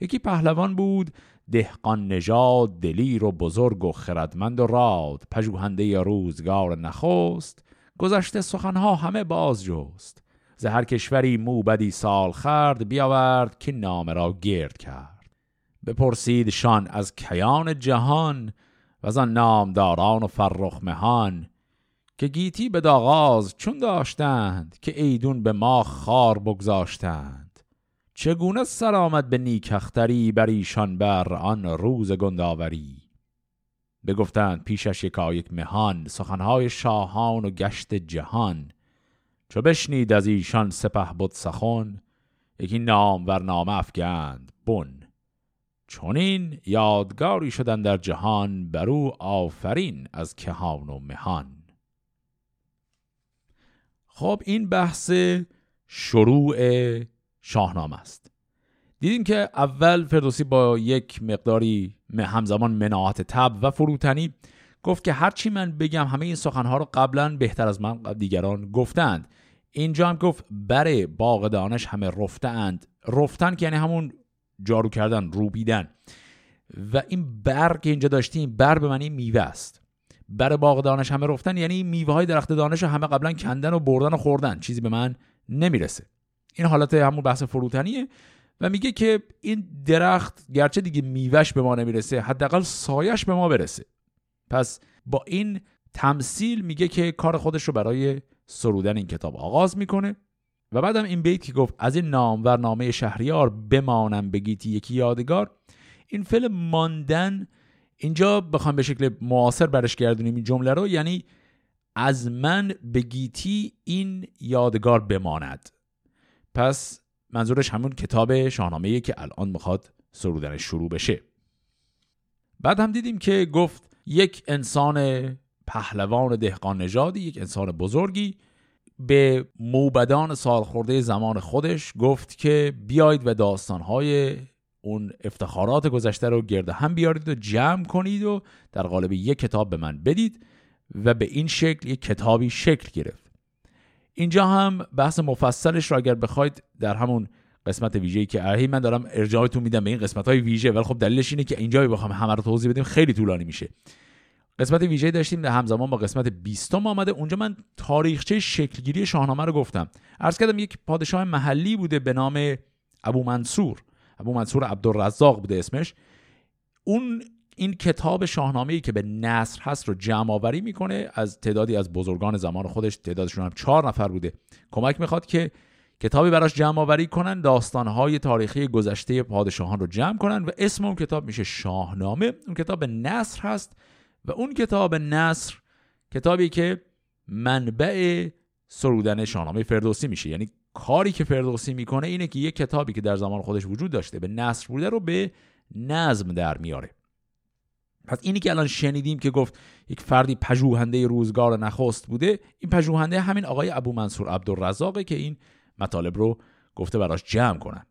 یکی پهلوان بود دهقان نژاد دلیر و بزرگ و خردمند و راد. پژوهنده روزگار نخست گذشته سخنها همه باز جست ز هر کشوری موبدی سال خرد بیاورد که نام را گرد کرد. بپرسید شان از کیان جهان و آن نامداران و فرخ مهان که گیتی به داغاز چون داشتند که ایدون به ما خار بگذاشتند. چگونه سر آمد به نیکختری بر ایشان بر آن روز گنداوری؟ بگفتند پیشش یکایک مهان سخنهای شاهان و گشت جهان. چو بشنید از ایشان سپه بود سخن یکی نام ور نام افگند بن. چونین یادگاری شدن در جهان برو آفرین از کهان و مهان. خب این بحث شروع شاهنامه است. دیدیم که اول فردوسی با یک مقداری همزمان مناعت تب و فروتنی گفت که هرچی من بگم همه این سخنها رو قبلا بهتر از من دیگران گفتند. اینجا هم گفت بره باغ دانش همه رفتند رفتن که یعنی همون جارو کردن روبیدن. و این بر که اینجا داشتیم بر به معنی میوه است. بر باغ دانش همه رفتن یعنی میوه های درخت دانش همه قبلا کندن و بردن و خوردن. چیزی به من نمی‌رسه. این حالت همون بحث فروتنیه و میگه که این درخت گرچه دیگه میوهش به ما نمی‌رسه حداقل سایش به ما برسه. پس با این تمثیل میگه که کار خودش رو برای سرودن این کتاب آغاز می‌کنه. و بعدم این بیت که گفت از این نام و نامه شهریار بمانم بگیتی یکی یادگار این فعل ماندن اینجا بخوام به شکل معاصر برش گردونیم این جمله رو یعنی از من به گیتی این یادگار بماند. پس منظورش همون کتاب شاهنامه که الان می‌خواد سرودنش شروع بشه. بعد هم دیدیم که گفت یک انسان پهلوان دهقان نژادی یک انسان بزرگی. به موبدان سالخورده زمان خودش گفت که بیایید و داستانهای اون افتخارات گذشته رو گرده هم بیارید و جمع کنید و در قالب یک کتاب به من بدید و به این شکل یک کتابی شکل گرفت. اینجا هم بحث مفصلش رو اگر بخواید در همون قسمت ویژه‌ای که ارهی من دارم ارجاعتون میدم به این قسمت های ویژه ولی خب دلیلش اینه که اینجا بخوام همه رو توضیح بدیم خیلی طولانی میشه. قسمت ویژه داشتیم در همزمان با قسمت 20 آمده. اونجا من تاریخچه شکلگیری شاهنامه رو گفتم. عرض کردم یک پادشاه محلی بوده به نام ابو منصور. ابو منصور عبدالرزاق بوده اسمش. اون این کتاب شاهنامه ای که به نصر هست رو جمع آوری می‌کنه از تعدادی از بزرگان زمان خودش تعدادشون هم چهار نفر بوده کمک می‌خواد که کتابی براش جمع آوری کنن داستانهای تاریخی گذشته پادشاهان رو جمع کنن و اسم اون کتاب میشه شاهنامه. اون کتاب نصر هست و اون کتاب نصر کتابی که منبع سرودن شاهنامه فردوسی میشه. یعنی کاری که فردوسی می‌کنه اینه که یک کتابی که در زمان خودش وجود داشته به نصر بوده رو به نظم در میاره. پس اینی که الان شنیدیم که گفت یک فردی پژوهنده روزگار نخست بوده این پژوهنده همین آقای ابو منصور عبدالرزاقه که این مطالب رو گفته براش جمع کنن.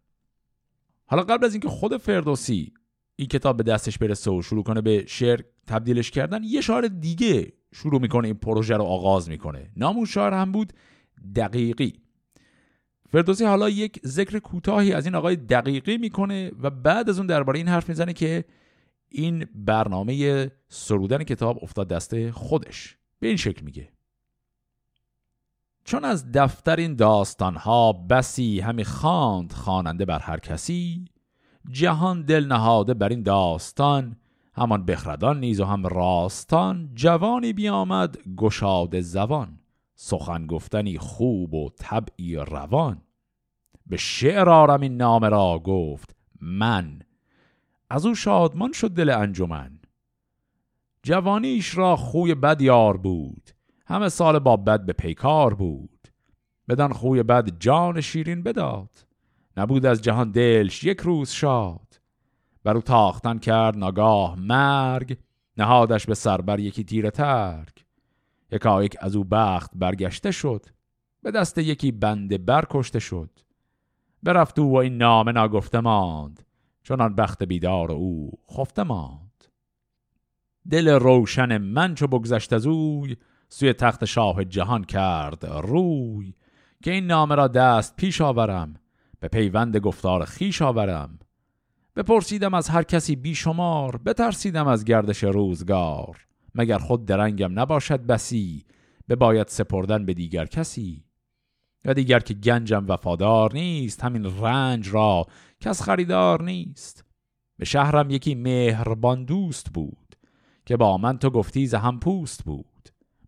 حالا قبل از اینکه خود فردوسی این کتاب به دستش برسه و شروع کنه به شعر تبدیلش کردن یه شاعر دیگه شروع می‌کنه این پروژه رو آغاز می‌کنه. نام اون شاعر هم بود دقیقی. فردوسی حالا یک ذکر کوتاهی از این آقای دقیقی می‌کنه و بعد از اون درباره این حرف می‌زنه که این برنامه سرودن کتاب افتاد دست خودش. به این شکل میگه. چون از دفتر این داستانها بسی همی خواند خواننده بر هر کسی جهان دل نهاده بر این داستان همان بخردان نیز و هم راستان جوانی بیامد گشاد زبان سخن گفتنی خوب و طبعی روان. به شعر آرم این نامه را گفت من. از او شادمان شد دل انجمن. جوانیش را خوی بد یار بود. همه سال با بد به پیکار بود. بدان خوی بد جان شیرین بداد. نبود از جهان دلش یک روز شاد. برو تاختن کرد نگاه مرگ نهادش به سر بر یکی تیر ترگ. یکایک از او بخت برگشته شد به دست یکی بنده برکشته شد. برفت او و این نامه ناگفته ماند چنان بخت بیدار او خفته ماند. دل روشن من چو بگذشت از اوی سوی تخت شاه جهان کرد. روی که این نامه را دست پیش آورم به پیوند گفتار خیش آورم. بپرسیدم از هر کسی بیشمار بترسیدم از گردش روزگار. مگر خود درنگم نباشد بسی به باید سپردن به دیگر کسی؟ و دیگر که گنجم وفادار نیست همین رنج را کس خریدار نیست. به شهرم یکی مهربان دوست بود که با من تو گفتی هم پوست بود.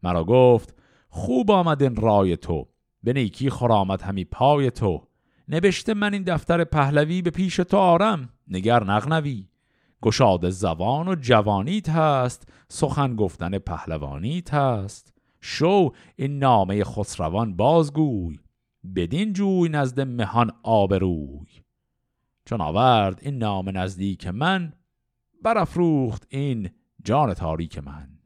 مرا گفت خوب آمد این رای تو. به نیکی خرامد همی پای تو. نبشته من این دفتر پهلوی به پیش تو آرم. نگر نغنوی. گشاد زبان و جوانیت هست. سخن گفتن پهلوانیت هست. شو این نامه خسروان بازگوی. بدین جوی نزد مهان آبروی. چون آورد این نام نزدیک من برافروخت این جان تاریک من.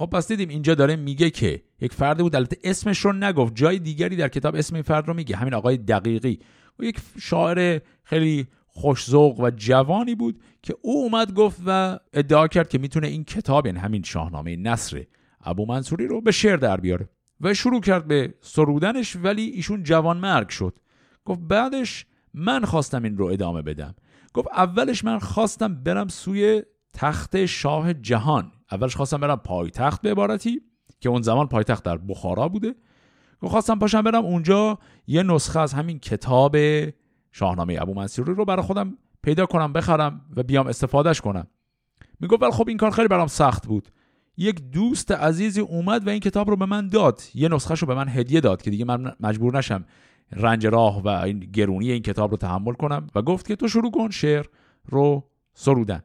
خب پس دیدیم اینجا داره میگه که یک فرد بود البته اسمش رو نگفت. جای دیگری در کتاب اسم این فرد رو میگه. همین آقای دقیقی. و یک شاعر خیلی خوشزوق و جوانی بود که او اومد گفت و ادعا کرد که می‌تونه این کتاب یعنی همین شاهنامه نصر ابو منصوری رو به شعر در بیاره. و شروع کرد به سرودنش ولی ایشون جوان مرگ شد. گفت بعدش من خواستم این رو ادامه بدم. گفت اولش من خواستم برم سوی تخت شاه جهان. اولش خواستم برم پایتخت به عبارتی که اون زمان پایتخت در بخارا بوده. خواستم پاشم برم اونجا یه نسخه از همین کتاب شاهنامه ابو منصوری رو برای خودم پیدا کنم بخرم و بیام استفادهش کنم. می‌گفت ولی خب این کار خیلی برام سخت بود. یک دوست عزیزی اومد و این کتاب رو به من داد. یه نسخه رو به من هدیه داد که دیگه من مجبور نشم رنج راه و این گرونی این کتاب رو تحمل کنم و گفت که تو شروع کن شعر رو سرودن.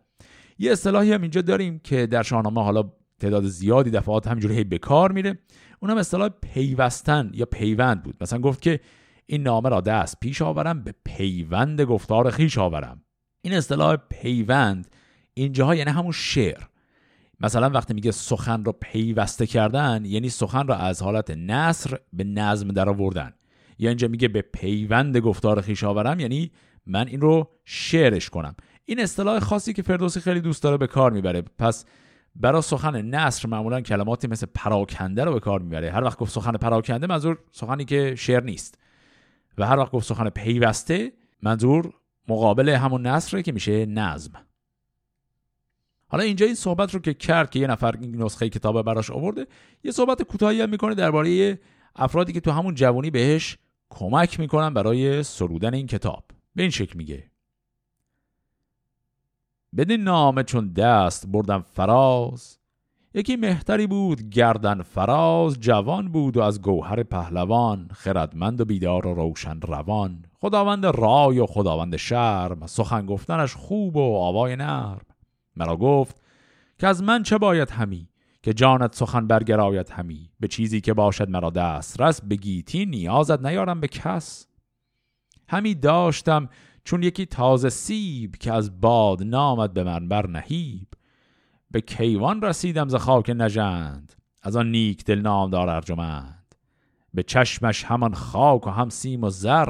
یه اصطلاحی هم اینجا داریم که در شاهنامه حالا تعداد زیادی دفعات همینجوری هی به کار میره. اونم اصطلاح پیوستن یا پیوند بود. مثلا گفت که این نامه را دست پیش آورم به پیوند گفتار خیش آورم. این اصطلاح پیوند اینجاها یعنی همون شعر. مثلا وقتی میگه سخن را پیوسته کردن یعنی سخن را از حالت نصر به نظم در آوردن یا اینجا میگه به پیوند گفتار خیش آورم یعنی من این رو شعرش کنم. این اصطلاح خاصی که فردوسی خیلی دوست داره به کار می‌بره. پس برای سخن نصر معمولا کلماتی مثل پراکنده رو به کار می‌بره. هر وقت گفت سخن پراکنده منظور سخنی که شعر نیست. و هر وقت گفت سخن پیوسته منظور مقابل همون نصره که میشه نظم. حالا اینجا این صحبت رو که کرد که یه نفر این نسخه کتاب براش آورده یه صحبت کوتاهی هم می‌کنه درباره افرادی که تو همون جوانی بهش کمک می‌کنن برای سرودن این کتاب. به این شکل میگه. بدین نامه چون دست بردم فراز. یکی مهتری بود گردن فراز جوان بود و از گوهر پهلوان خردمند و بیدار و روشن روان. خداوند رای و خداوند شرم سخن گفتنش خوب و آوای نرم. مرا گفت که از من چه باید همی؟ که جانت سخن برگرایت همی؟ به چیزی که باشد مرا دست رس به گیتی نیازت نیارم به کس. همی داشتم چون یکی تازه سیب که از باد نامد به من بر نهیب. به کیوان رسیدم ز خاک نژند از آن نیک دل نامدار ارجمند. به چشمش همان خاک و هم سیم و زر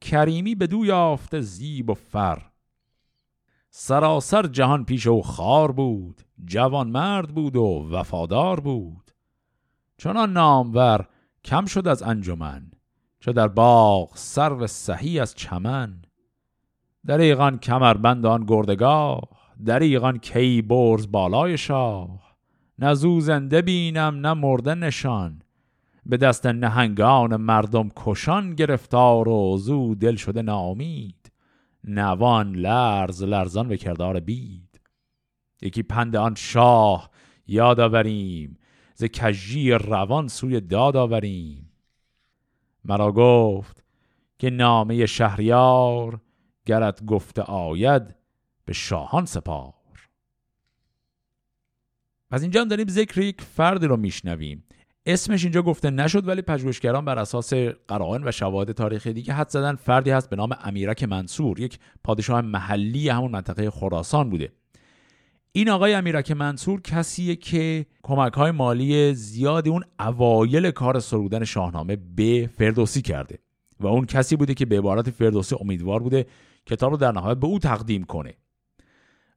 کریمی به دو یافته زیب و فر. سراسر جهان پیش او خار بود جوان مرد بود و وفادار بود. چنان نامور کم شد از انجمن چه در باغ سرو سهی از چمن. دریغان کمربند آن گردگاه دریغان کی برز بالای شاه. نه زنده بینم نه مرده نشان. به دست نهنگان مردم کشان گرفتار و زو دل شده نامید نوان لرز لرزان به کردار بید. یکی پند آن شاه یاد آوریم ز کجی روان سوی داد آوریم. مرا گفت که نامه شهریار گرت گفته آید به شاهان سپار. از اینجا هم داریم ذکر یک فردی رو میشنویم. اسمش اینجا گفته نشد ولی پژوهشگران بر اساس قرائن و شواهد تاریخی دیگه حد زدن فردی هست به نام امیرک منصور. یک پادشاه محلی همون منطقه خراسان بوده. این آقای امیرک منصور کسیه که کمک های مالی زیادی اون اوایل کار سرودن شاهنامه به فردوسی کرده و اون کسی بوده که به عبارت فردوسی امیدوار بوده کتاب رو در نهایت به او تقدیم کنه.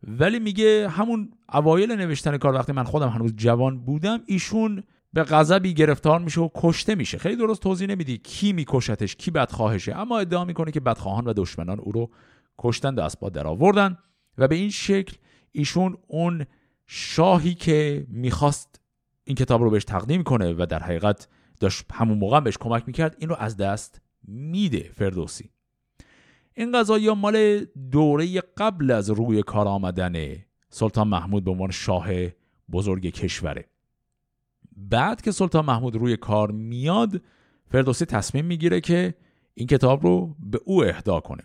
ولی میگه همون اوایل نوشتن کار وقتی من خودم هنوز جوان بودم ایشون به غضبی گرفتار میشه و کشته میشه. خیلی درست توضیح نمیدی کی میکشتش کی بدخواهشه اما ادعا می‌کنه که بدخواهان و دشمنان او رو کشتن دست با در آوردن و به این شکل ایشون اون شاهی که می‌خواست این کتاب رو بهش تقدیم کنه و در حقیقت داشت همون موقع بهش کمک می‌کرد این رو از دست میده فردوسی. این قضایی مال دوره قبل از روی کار آمدن سلطان محمود به عنوان شاه بزرگ کشوره. بعد که سلطان محمود روی کار میاد فردوسی تصمیم می‌گیره که این کتاب رو به او اهدا کنه.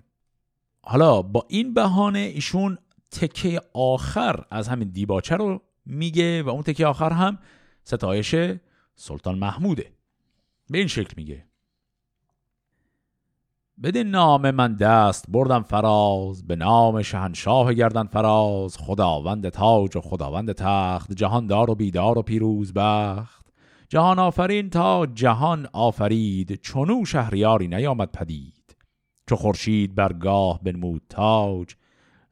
حالا با این بهانه ایشون تکه آخر از همین دیباچه رو میگه و اون تکه آخر هم ستایش سلطان محموده. به این شکل میگه. بده نام من دست بردم فراز به نام شهنشاه گردن فراز خداوند تاج و خداوند تخت جهاندار و بیدار و پیروز بخت. جهان آفرین تا جهان آفرید چونو شهریاری نیامد پدید. چو خورشید برگاه بنمود تاج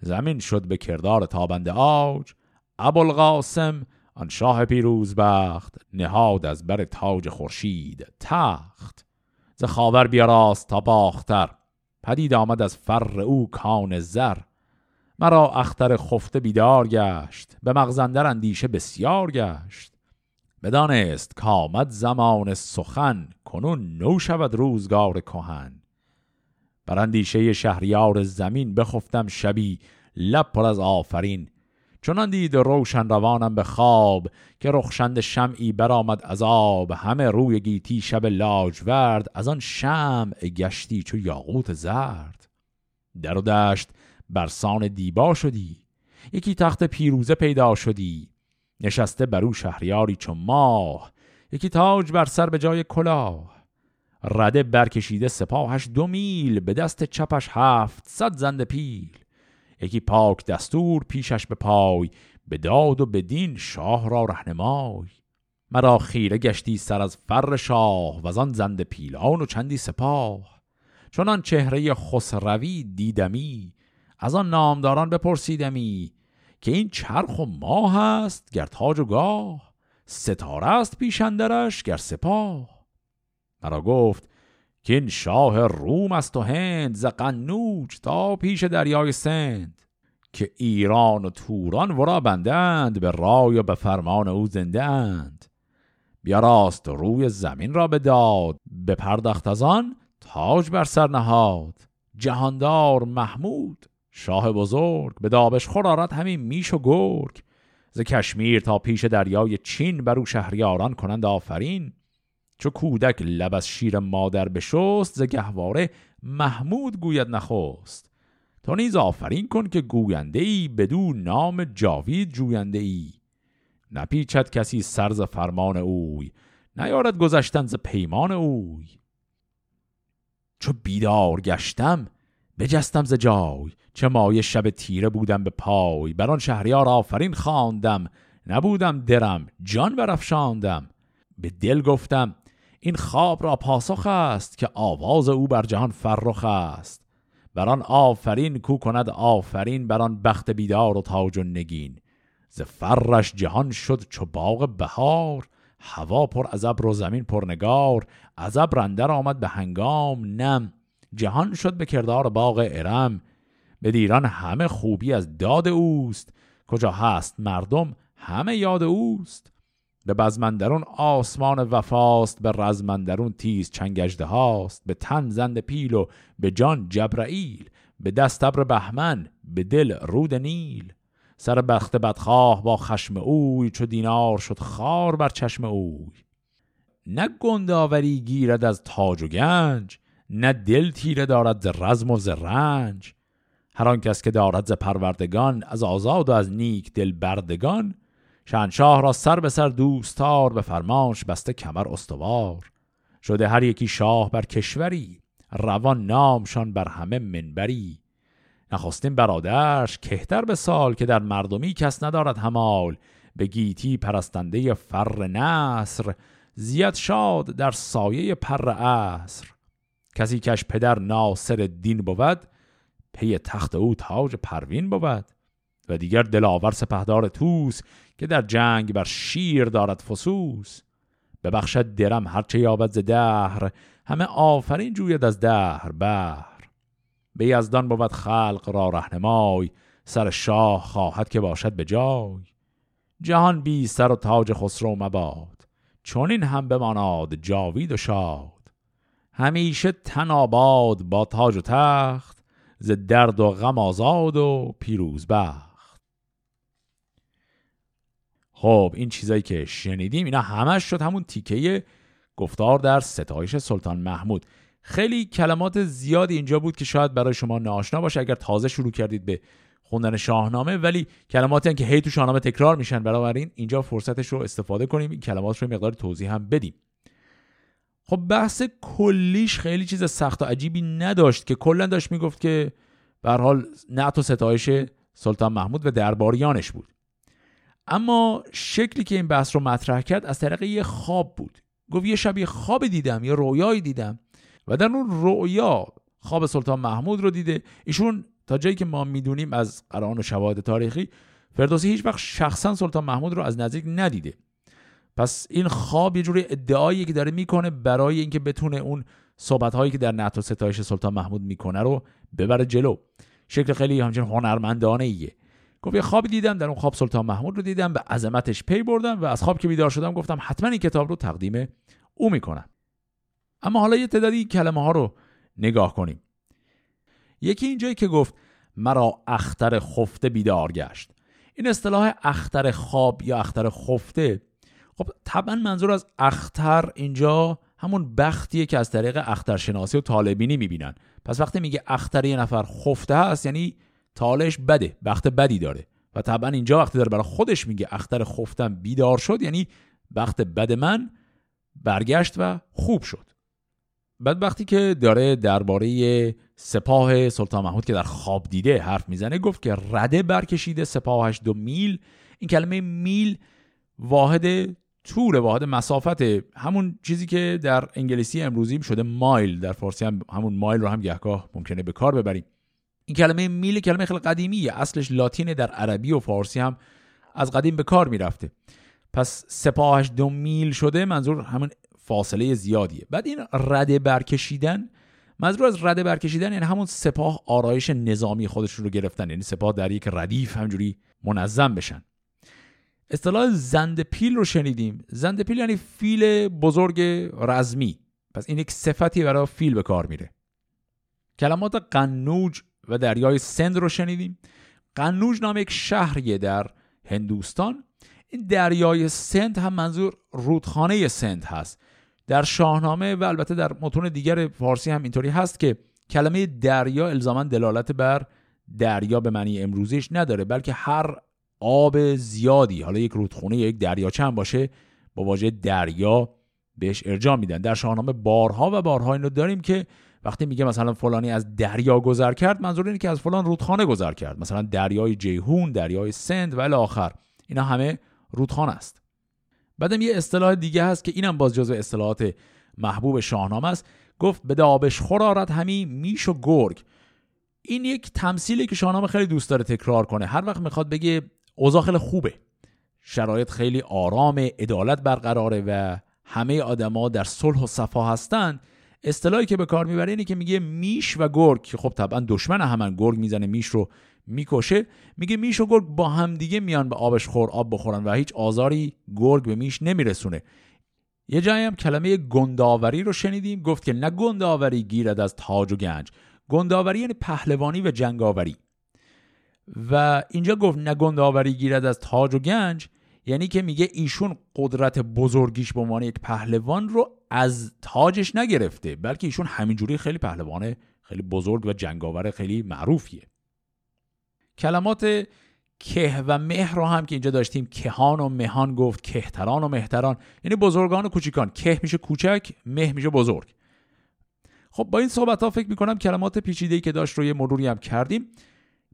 زمین شد به کردار تابند آج. ابوالقاسم آن شاه پیروز بخت نهاد از بر تاج خورشید تخت. ز خاور بیاراست تا باختر. پدید آمد از فر او کان زر. مرا اختر خفته بیدار گشت به مغزندر اندیشه بسیار گشت. بدانست کامد زمان سخن کنون نو شود روزگار کهن. بر اندیشه شهریار زمین بخفتم شبی لب پر از آفرین. چنان دید روشن روانم به خواب که رخشند شمعی برآمد عذاب همه روی گیتی شب لاجورد از آن شمع گشتی چو یاقوت زرد. در و دشت برسان دیبا شدی یکی تخت پیروزه پیدا شدی. نشسته بر او شهریاری چو ماه یکی تاج بر سر به جای کلاه. رده برکشیده سپاهش دو میل به دست چپش هفت صد زند پیل. یکی پاک دستور پیشش به پای به داد و به دین شاه را رهنمای. مرا خیره گشتی سر از فر شاه و آن زند پیلان و چندی سپاه. چنان چهره خسروی دیدمی از آن نامداران بپرسیدمی که این چرخ و ماه است گر تاج و گاه ستاره است پیشندرش گر سپاه. مرا گفت که این شاه روم است و هند ز قنوج تا پیش دریای سند که ایران و توران ورا بندند به رای و به فرمان او زنده اند. بیا راست روی زمین را به داد به پردخت از آن تاج بر سر نهاد. جهاندار محمود شاه بزرگ به دابش خورارت همین میش و گرگ. ز کشمیر تا پیش دریای چین بر او شهریاران کنند آفرین. چو کودک لب از شیر مادر بشست ز گهواره محمود گوید نخست. تو نیز آفرین کن که گوینده ای بدو نام جاوید جوینده ای نپیچد کسی سرز فرمان اوی نیارد گذشتن ز پیمان اوی. چو بیدار گشتم بجستم ز جای چه مایه شب تیره بودم به پای. بر آن شهریار آفرین خواندم نبودم درم جان برافشاندم. به دل گفتم این خواب را پاسخ است که آواز او بر جهان فرخ است. بر آن آفرین کو کند آفرین بر آن بخت بیدار و تاج و نگین. ز فرش جهان شد چو باغ بهار هوا پر از ابر و زمین پر نگار از ابر اندر آمد به هنگام نم. جهان شد به کردار باغ ارم. به دیران همه خوبی از داد اوست. کجا هست مردم همه یاد اوست. به بزمندرون آسمان وفاست به رزمندرون تیز چنگجده هاست به تن زند پیل و به جان جبرائیل به دست ابر بهمن به دل رود نیل. سر بخت بدخواه با خشم اوی چو دینار شد خار بر چشم اوی. نه گنداوری گیرد از تاج و گنج نه دل تیره دارد ز رزم و ز رنج. هر آن کس که دارد ز پروردگان از آزاد و از نیک دل بردگان شهنشاه را سر به سر دوستار به فرمانش بسته کمر استوار. شده هر یکی شاه بر کشوری روان نامشان بر همه منبری. نخستین برادرش کهتر به سال که در مردمی کس ندارد همال. به گیتی پرستنده فر نصر زیاد شاد در سایه پر عصر. کسی کش پدر ناصر دین بود پی تخت او تاج پروین بود. و دیگر دلاور سپهدار توس که در جنگ بر شیر دارد فسوس. ببخشد درم هرچه یابد ز دهر همه آفرین جوید از دهر بهر. به یزدان بود خلق را رهنمای سر شاه خواهد که باشد به جای. جهان بی سر و تاج خسرو مباد چون این هم بماناد جاوید و شاد. همیشه تناباد با تاج و تخت ز درد و غم آزاد و پیروز بخت. خب این چیزایی که شنیدیم اینا همش شد همون تیکه گفتار در ستایش سلطان محمود. خیلی کلمات زیادی اینجا بود که شاید برای شما ناشنا باشه اگر تازه شروع کردید به خوندن شاهنامه ولی کلماتی هم که هی تو شاهنامه تکرار میشن. بنابراین اینجا فرصتش رو استفاده کنیم این کلمات رو مقدار توضیح هم بدیم. خب بحث کلیش خیلی چیز سخت و عجیبی نداشت که کلا داشت می‌گفت که به حال نعت و ستایش سلطان محمود و درباریانش بود. اما شکلی که این بحث رو مطرح کرد از طریق یه خواب بود. گفت یه شب یه خواب دیدم یه رویایی دیدم و در اون رویا خواب سلطان محمود رو دیده. ایشون تا جایی که ما می‌دونیم از قرآن و شواهد تاریخی فردوسی هیچ وقت شخصا سلطان محمود رو از نزدیک ندیده. پس این خواب یه جوری ادعایی که داره می‌کنه برای اینکه بتونه اون صحبت هایی که در نعت و ستایش سلطان محمود می‌کنه رو ببره جلو. شکل خیلی همچنین هنرمندانه ایه گفت یه خوابی دیدم در اون خواب سلطان محمود رو دیدم به عظمتش پی بردم و از خواب که بیدار شدم گفتم حتما این کتاب رو تقدیم او می‌کنم. اما حالا یه تعدادی کلمه ها رو نگاه کنیم. یکی اینجایی که گفت مرا اختر خفته بیدار گشت. این اصطلاح اختر خواب یا اختر خفته خب طبعا منظور از اختر اینجا همون بختیه که از طریق اخترشناسی و طالبینی می‌بینن. پس وقتی میگه اختر یه نفر خفته هست یعنی تالش بده بخت بدی داره. و طبعا اینجا وقتی داره برای خودش میگه اختر خفتم بیدار شد یعنی بخت بد من برگشت و خوب شد. بعد وقتی که داره درباره سپاه سلطان محمود که در خواب دیده حرف می‌زنه گفت که رده برکشیده سپاهش دو میل. این کلمه میل واحد طول واحد مسافت همون چیزی که در انگلیسی امروزی شده مایل. در فارسی هم همون مایل رو هم گهگاه ممکنه به کار ببریم. این کلمه میل کلمه خیلی قدیمیه. اصلش لاتینه در عربی و فارسی هم از قدیم به کار می‌رفته. پس سپاهش دو میل شده منظور همون فاصله زیادیه. بعد این رده برکشیدن منظور از رده برکشیدن یعنی همون سپاه آرایش نظامی خودشون رو گرفتن. یعنی سپاه در یک ردیف همجوری منظم بشن. اصطلاح زند پیل رو شنیدیم. زند پیل یعنی فیل بزرگ رزمی. پس این یک صفتی برای فیل به کار میره. کلمات قنوج و دریای سند رو شنیدیم. قنوج نام یک شهریه در هندوستان. این دریای سند هم منظور رودخانه سند هست. در شاهنامه و البته در متون دیگر فارسی هم اینطوری هست که کلمه دریا الزاما دلالت بر دریا به معنی امروزیش نداره بلکه هر آب زیادی حالا یک رودخونه یا یک دریاچه هم باشه با واژه دریا بهش ارجاع میدن. در شاهنامه بارها و بارها اینو داریم که وقتی میگه مثلا فلانی از دریا گذر کرد منظور اینه که از فلان رودخانه گذر کرد. مثلا دریای جیهون دریای سند و آخر. اینا همه رودخانه است. بعدم یه اصطلاح دیگه هست که اینم باز جزو اصطلاحات محبوب شاهنامه است. گفت به دابش خورارد همی میش و گرگ. این یک تمثیلی که شاهنامه خیلی دوست داره تکرار کنه. هر وقت می‌خواد بگه اوضاع خیلی خوبه شرایط خیلی آرام عدالت برقراره و همه آدما در صلح و صفا هستند اصطلاحی که به کار می‌بره اینه که میگه میش و گرگ. که خب طبعا دشمن همن گرگ می‌زنه میش رو می‌کشه. میگه میش و گرگ با همدیگه میان به آبش خور آب بخورن و هیچ آزاری گرگ به میش نمیرسونه. یه جایی هم کلمه گنداوری رو شنیدیم. گفت که نه گنداوری گیرد از تاج و گنج. گنداوری یعنی پهلوانی و جنگاوری. و اینجا گفت نه گنداوری گیرد از تاج و گنج. یعنی که میگه ایشون قدرت بزرگیش به عنوان یک پهلوان رو از تاجش نگرفته بلکه ایشون همینجوری خیلی پهلوان خیلی بزرگ و جنگاور خیلی معروفیه. کلمات که و مه رو هم که اینجا داشتیم کهان و مهان گفت کهتران و مهتران یعنی بزرگان و کوچیکان. که میشه کوچک مه میشه بزرگ. خب با این صحبت ها فکر می‌کنم کلمات پیچیده که داشت رو یه مروری هم کردیم.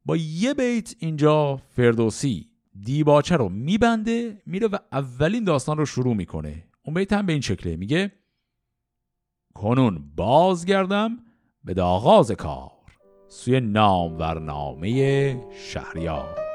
با یه بیت اینجا فردوسی. دیباچه رو میبنده میره و اولین داستان رو شروع می‌کنه. اون بیت هم به این شکله میگه کنون بازگردم به آغاز کار سوی نام ورنامه شهریار.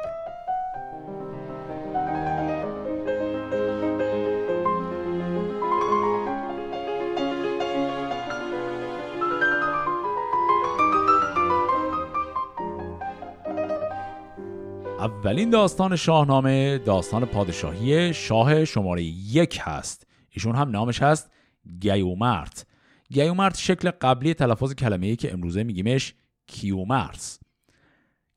اولین داستان شاهنامه داستان پادشاهی شاه شماره یک هست. ایشون هم نامش هست گیومرت. گیومرت شکل قبلی تلفظ کلمه ای که امروزه میگیمش کیومرث.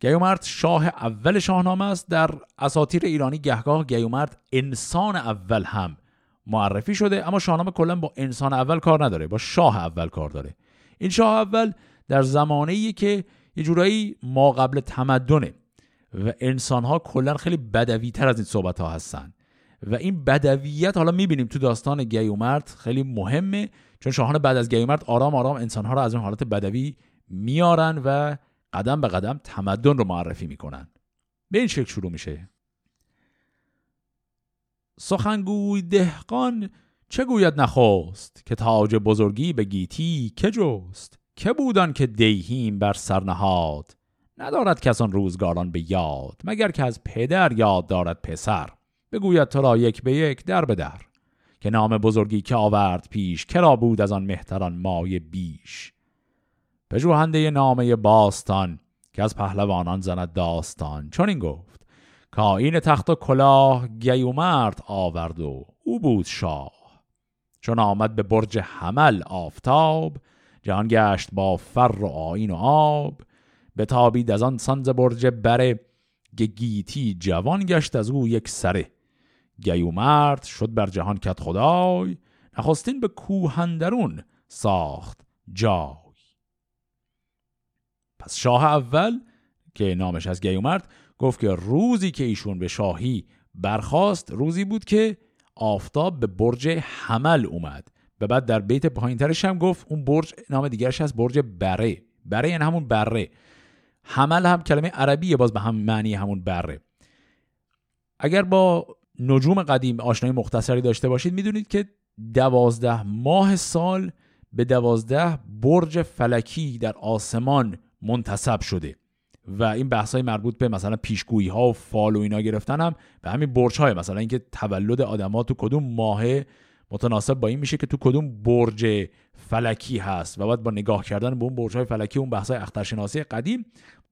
گیومرت شاه اول شاهنامه است. در اساطیر ایرانی گهگاه گیومرت انسان اول هم معرفی شده اما شاهنامه کلا با انسان اول کار نداره با شاه اول کار داره. این شاه اول در زمانه که یه جورایی ما قبل تمدنه. و انسان ها کلا خیلی بدوی تر از این صحبت ها هستن. و این بدویت حالا می‌بینیم تو داستان گیومرد خیلی مهمه چون شاهان بعد از گیومرد آرام آرام انسان ها رو از اون حالت بدوی میارن و قدم به قدم تمدن رو معرفی می‌کنن. به این شکل شروع میشه. سخنگوی دهقان چه گوید نخواست که تاج بزرگی به گیتی که جست؟ که بودن که دیهیم بر سرنهاد ندارد کسان روزگاران به یاد مگر که از پدر یاد دارد پسر. بگوید تو را یک به یک در به در. که نام بزرگی که آورد پیش کرا بود از آن مهتران مای بیش. پژوهنده نامه باستان که از پهلوانان زند داستان. چون این گفت این تخت و کلاه گیومرد آورد و او بود شاه. چون آمد به برج حمل آفتاب جهان گشت با فر و آین و آب. تابید از آن سانز برج بره گیتی جوان گشت از او یک سره. گیومرد شد بر جهان کت خدای نخستین به کوهندرون ساخت جای. پس شاه اول که نامش از گیومرد گفت که روزی که ایشون به شاهی برخواست روزی بود که آفتاب به برج حمل اومد. به بعد در بیت پایینترش هم گفت اون برج نام دیگرش از برج بره. بره یعنی همون بره. حمل هم کلمه عربیه باز به هم معنی همون بره. اگر با نجوم قدیم آشنایی مختصری داشته باشید می‌دونید که دوازده ماه سال به دوازده برج فلکی در آسمان منتصب شده و این بحث های مربوط به مثلا پیشگویی ها و فال و اینا گرفتن هم به همین برج های مثلا اینکه تولد آدما تو کدوم ماه متناسب با این میشه که تو کدوم برج فلکی هست و بعد با نگاه کردن به اون برج های فلکی اون بحث های اخترشناسی قدیم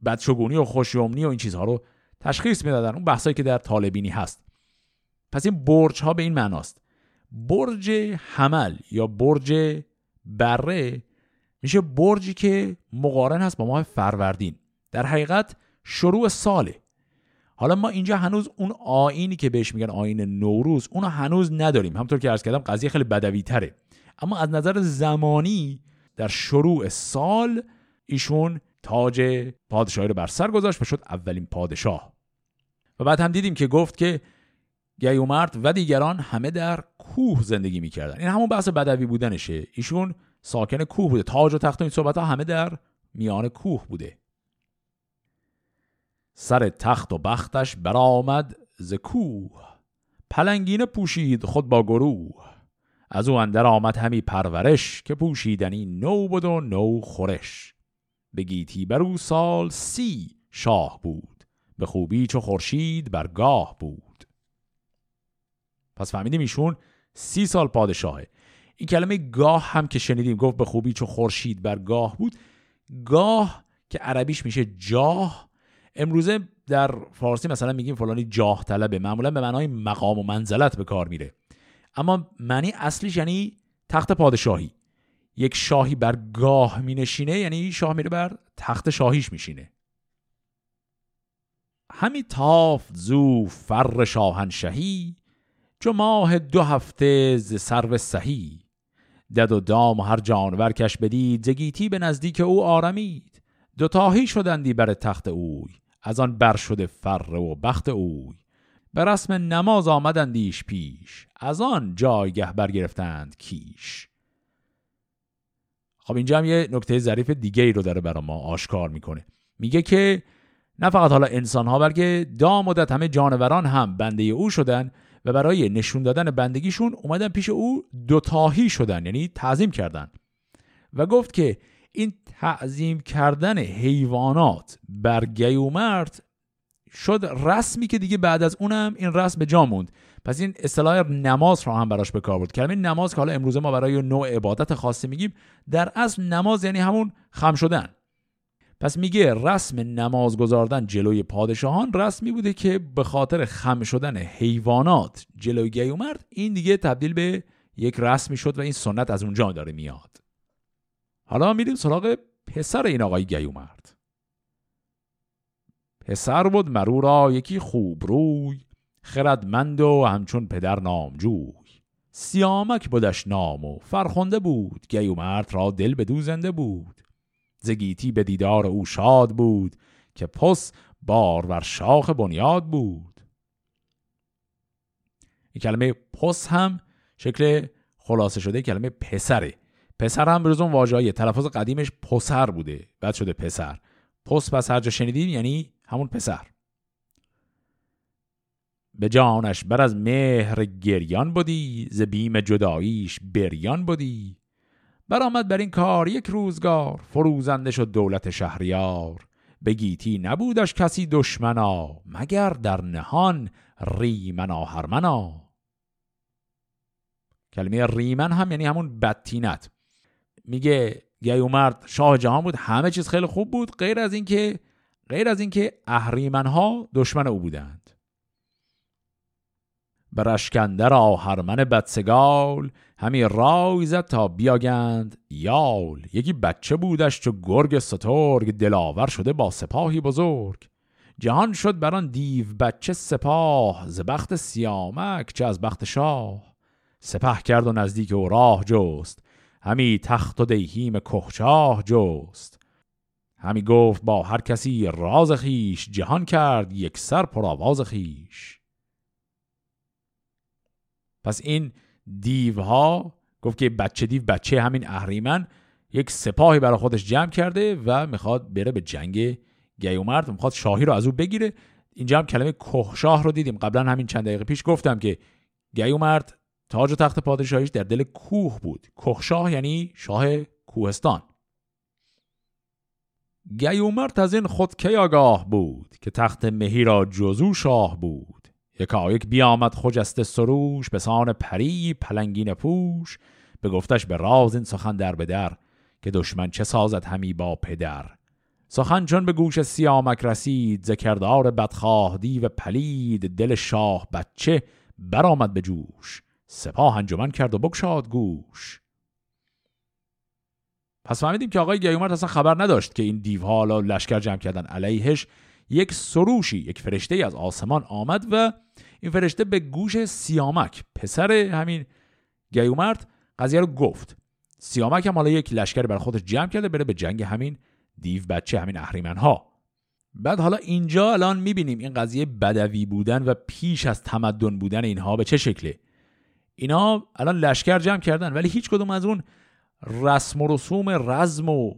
بدشگونی و خوشیومنی و این چیزها رو تشخیص می‌دادن. اون بحثایی که در طالبینی هست. پس این برج ها به این معناست. برج حمل یا برج بره میشه برجی که مقارن هست با ماه فروردین. در حقیقت شروع ساله. حالا ما اینجا هنوز اون آینی که بهش میگن آین نوروز اونو هنوز نداریم. همطور که ارز کردم قضیه خیلی بدوی تره اما از نظر زمانی در شروع سال ایشون تاج پادشاهی رو بر سر گذاشت و شد اولین پادشاه. و بعد هم دیدیم که گفت که گیومرد و دیگران همه در کوه زندگی می‌کردن. این همون بحث بدوی بودنشه. ایشون ساکن کوه بوده. تاج و تخت و این صحبت ها همه در میان کوه بوده. سر تخت و بختش برآمد ز کوه. پلنگینه پوشید خود با گروه. از او اندر آمد همی پرورش که پوشیدنی نو بود و نو خورش. به گیتی بر او سال سی شاه بود به خوبی چو خورشید بر گاه بود. پس فهمیدیم ایشون سی سال پادشاهه. این کلمه گاه هم که شنیدیم گفت به خوبی چو خورشید بر گاه بود. گاه که عربیش میشه جاه. امروزه در فارسی مثلا میگیم فلانی جاه طلبه. معمولا به معنای مقام و منزلت به کار میره. اما معنی اصلیش یعنی تخت پادشاهی. یک شاهی بر گاه می نشینه یعنی شاه میره بر تخت شاهیش میشینه. همی تافت زو فر شاهنشهی چو ماه دو هفته ز سرو سهی. دد و دام و هر جانور کش بدید زگیتی به نزدیک او آرمید. دوتاهی شدندی بر تخت اوی از آن بر شده فر و بخت اوی. به رسم نماز آمدندیش پیش از آن جایگه برگرفتند کیش. خب اینجا هم یه نکته ظریف دیگه ای رو داره برای ما آشکار می‌کنه. میگه که نه فقط حالا انسان ها بلکه دام مدت همه جانوران هم بنده او شدن و برای نشون دادن بندگیشون اومدن پیش او دوتاهی شدن یعنی تعظیم کردن. و گفت که این تعظیم کردن حیوانات بر گیومرد شد رسمی که دیگه بعد از اونم این رسم به جا موند. پس این اصطلاح نماز را هم براش به کار برد. کلمه نماز که حالا امروزه ما برای نوع عبادت خاصی میگیم در اصل نماز یعنی همون خم شدن. پس میگه رسم نماز گذاردن جلوی پادشاهان رسمی بوده که به خاطر خم شدن حیوانات جلوی گیومرد این دیگه تبدیل به یک رسمی شد و این سنت از اونجا داره میاد. حالا میریم سراغ پسر این آقای گیومرد پسر بود مرو را یکی خوب روی خردمند و همچون پدر نامجوی. سیامک بودش نام و فرخنده بود گیومرد را دل به زنده بود. زگیتی به دیدار او شاد بود که پس بار ور شاخ بنیاد بود. این کلمه پس هم شکل خلاصه شده کلمه پسره. پسر هم بروز اون واژه تلفظ قدیمش پسر بوده. بعد شده پسر. پس پس هر جا شنیدیم یعنی همون پسر. به جانش بر از مهر گریان بودی ز بیم جداییش بریان بودی برآمد بر این کار یک روزگار فروزنده شد دولت شهریار. به گیتی نبودش کسی دشمنا مگر در نهان ریمنا هرمنا کلمه ریمن هم یعنی همون بدتینت. میگه گیومرد شاه جهان بود همه چیز خیلی خوب بود غیر از اینکه غیر از اینکه اهریمن ها دشمن او بودند. بر اشکندر آهرمن بدسگال همی رای زد تا بیاگند یال. یکی بچه بودش چو گرگ سترگ دلاور شده با سپاهی بزرگ. جهان شد بر آن دیو بچه سپاه ز بخت سیامک چه از بخت شاه. سپه کرد و نزدیک او راه جست همی تخت و دیهیم کهچاه جست. همی گفت با هر کسی راز خیش جهان کرد یک سر پر آواز خیش پس این دیوها گفت که بچه دیو بچه همین اهریمن یک سپاهی برای خودش جمع کرده و می‌خواد بره به جنگ گیومرد می‌خواد شاهی رو از او بگیره. اینجا هم کلمه کوهشاه رو دیدیم. قبلا همین چند دقیقه پیش گفتم که گیومرد تاج و تخت پادشاهیش در دل کوه بود. کوهشاه یعنی شاه کوهستان. گیومرد از این خود کی آگاه بود که تخت مهی را جزو شاه بود. یکایک بیامد خجسته سروش به سان پری پلنگین پوش. به گفتش به راز این سخن در به که دشمن چه سازد همی با پدر. سخن چون به گوش سیامک رسید ذکردار بدخواه دیو پلید دل شاه بچه برآمد به جوش. سپاه انجمن کرد و بگشاد گوش. پس فهمیدیم که آقای گیومرد اصلا خبر نداشت که این دیوها حالا لشکر جمع کردن علیهش یک سروشی یک فرشته از آسمان آمد و این فرشته به گوش سیامک پسر همین گیومرد قضیه رو گفت. سیامک هم حالا یک لشکر بر خودش جمع کرده بره به جنگ همین دیو بچه همین اهریمن ها بعد حالا اینجا الان می‌بینیم این قضیه بدوی بودن و پیش از تمدن بودن اینها به چه شکله؟ اینا الان لشکر جمع کردن ولی هیچ کدوم از اون رسم و رسوم رزم و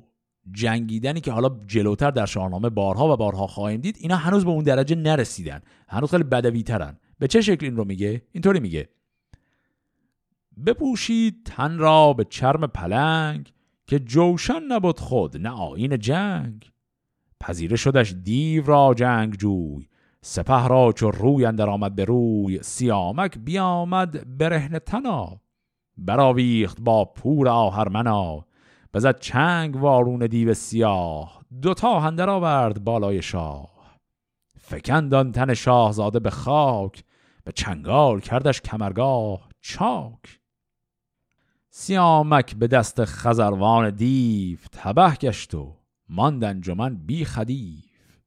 جنگیدنی که حالا جلوتر در شاهنامه بارها و بارها خواهیم دید اینا هنوز به اون درجه نرسیدن. هنوز خیلی بدوی ترن به چه شکل این رو میگه؟ اینطوری میگه. بپوشید تن را به چرم پلنگ که جوشن نبود خود نه آین جنگ. پذیره شدش دیو را جنگ جوی سپه را چو روی اندر آمد به روی سیامک بیامد برهن تنا. براویخت با پور آهرمنا. بزد چنگ وارون دیو سیاه دوتا هندر آورد بالای شاه. فکندان تن شاهزاده به خاک به چنگال کردش کمرگاه چاک. سیامک به دست خزروان دیو تبه گشت و ماند انجمن بی خدیف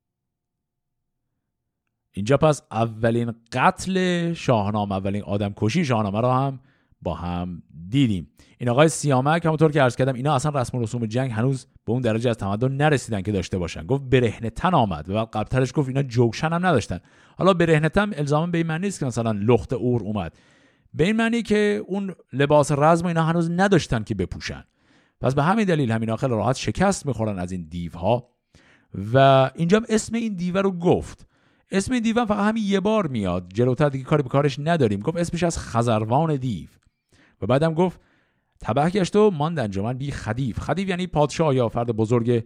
اینجا پس اولین قتل شاهنامه اولین آدم کشی شاهنامه رو هم با هم دیدیم. این آقای سیامک همونطور که عرض کردم اینا اصلا رسم و رسوم جنگ هنوز به اون درجه از تمدن نرسیدن که داشته باشن. گفت برهنه تن آمد و بعد قبلترش گفت اینا جوشن هم نداشتن. حالا برهنه تن الزاما به این معنی نیست که مثلا لخت اور اومد. به این معنی که اون لباس رزم اینا هنوز نداشتن که بپوشن. پس به همین دلیل همین خیلی راحت شکست می‌خورن از این دیوها. و اینجا اسم این دیو رو گفت. اسم این دیو فقط همین یه بار میاد. جلوتر دیگه کاری به کارش نداریم. گفت اسمش از خزروان دیو. و بعدم گفت تبه گشت و ماند انجمن بی خدیف. خدیف یعنی پادشاه یا فرد بزرگ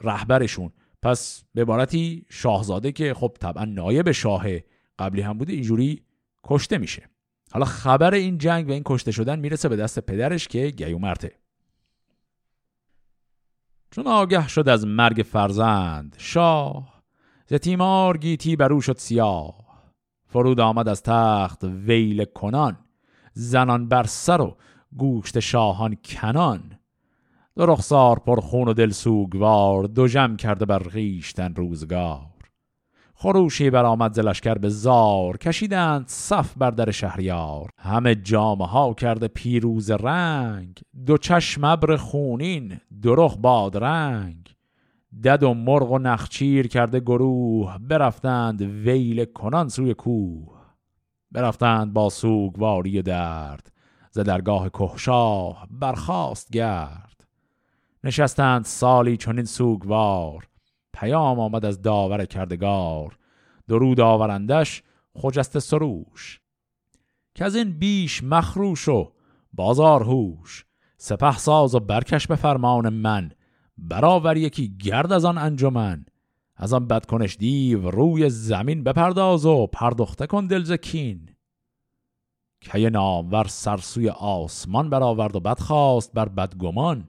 رهبرشون. پس به عبارتی شاهزاده که خب طبعا نایب شاه قبلی هم بوده اینجوری کشته میشه. حالا خبر این جنگ و این کشته شدن می‌رسه به دست پدرش که گیومرته چون آگه شد از مرگ فرزند شاه ز تیمار گیتی برو شد سیاه. فرود آمد از تخت ویل کنان. زنان بر سر و گوشت شاهان کنان. دو پر خون و دل سوگوار دو جم کرده بر غیشتن روزگار. خروشی برآمد ز لشکر به زار کشیدند صف بر در شهریار. همه جامه ها کرده پیروز رنگ دو چشم ابر خونین دو رخ بادرنگ دد و مرغ و نخچیر کرده گروه برفتند ویل کنان سوی کوه. برفتند با سوگواری درد. ز درگاه کهشاه برخاست گرد. نشستند سالی چنین سوگوار. پیام آمد از داور کردگار. درود آورندش خجست سروش. که از این بیش مخروش و بازار هوش. سپه ساز و برکش به فرمان من. برآور یکی گرد از آن انجمن. از آن بدکنش دیو روی زمین بپرداز و پردخته کن دلزکین که نامور سرسوی آسمان برآورد و بدخواست بر بدگمان.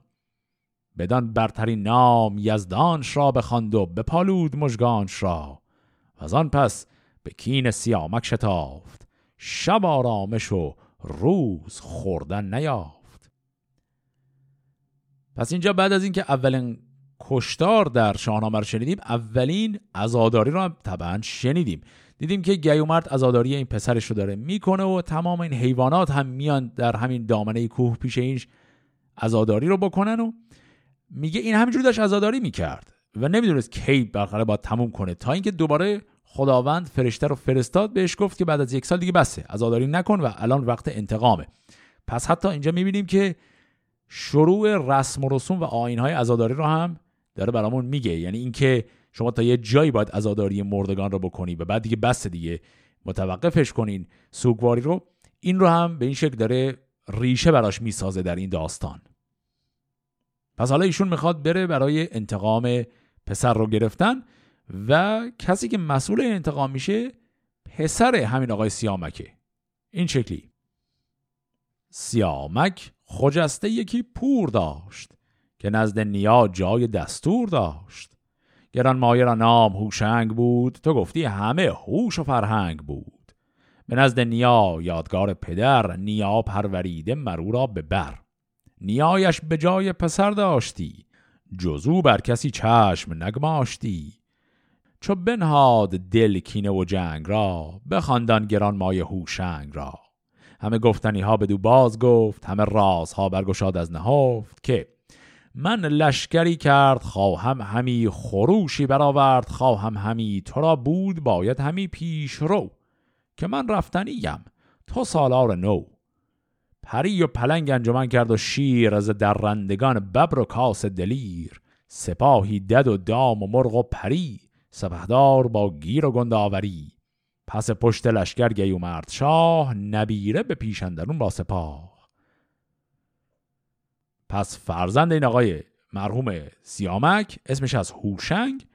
بدان برترین نام یزدانش را بخواند و بپالود مژگانش را. و از آن پس به کین سیامک شتافت. شب آرامش و روز خوردن نیافت. پس اینجا بعد از اینکه اولین کشتار در شاهنامه رو شنیدیم. اولین عزاداری رو هم طبعا شنیدیم. دیدیم که گیومرد عزاداری این پسرش رو داره می‌کنه و تمام این حیوانات هم میان در همین دامنه کوه پیش اینش عزاداری رو بکنن و میگه این همینجوری داشت عزاداری می‌کرد و نمی‌دونست کی بالاخره باید تموم کنه. تا اینکه دوباره خداوند فرشته رو فرستاد بهش گفت که بعد از یک سال دیگه بسه عزاداری نکن و الان وقت انتقامه. پس حتی اینجا می‌بینیم که شروع رسم و رسوم و آینهای عزاداری رو هم داره برامون میگه. یعنی اینکه شما تا یه جایی باید عزاداری مردگان رو بکنی و بعد دیگه بس دیگه متوقفش کنین سوگواری رو این رو هم به این شکل داره ریشه براش می‌سازه در این داستان. پس حالا ایشون می‌خواد بره برای انتقام پسر رو گرفتن و کسی که مسئول انتقام میشه پسر همین آقای سیامکه. این شکلی. سیامک خجسته یکی پور داشت. که نزد نیا جای دستور داشت. گران مایه را نام هوشنگ بود تو گفتی همه هوش و فرهنگ بود. به نزد نیا یادگار پدر نیا پروریده مرو را به بر. نیایش به جای پسر داشتی جزو بر کسی چشم نگماشتی. چو بنهاد دل کینه و جنگ را بخواندان گران مایه هوشنگ را. همه گفتنی ها بدو باز گفت همه رازها برگشاد از نهفت که من لشکری کرد خواهم همی خروشی برآورد خواهم همی تو را بود باید همی پیش رو. که من رفتنیم تو سالار نو. پری و پلنگ انجمن کرد و شیر از درندگان ببر و کاس دلیر. سپاهی دد و دام و مرغ و پری سپهدار با گیر و گنداوری پس پشت لشکر گیومرد شاه نبیره به پیشندرون با سپاه. پس فرزند این آقای مرحوم سیامک اسمش از هوشنگ.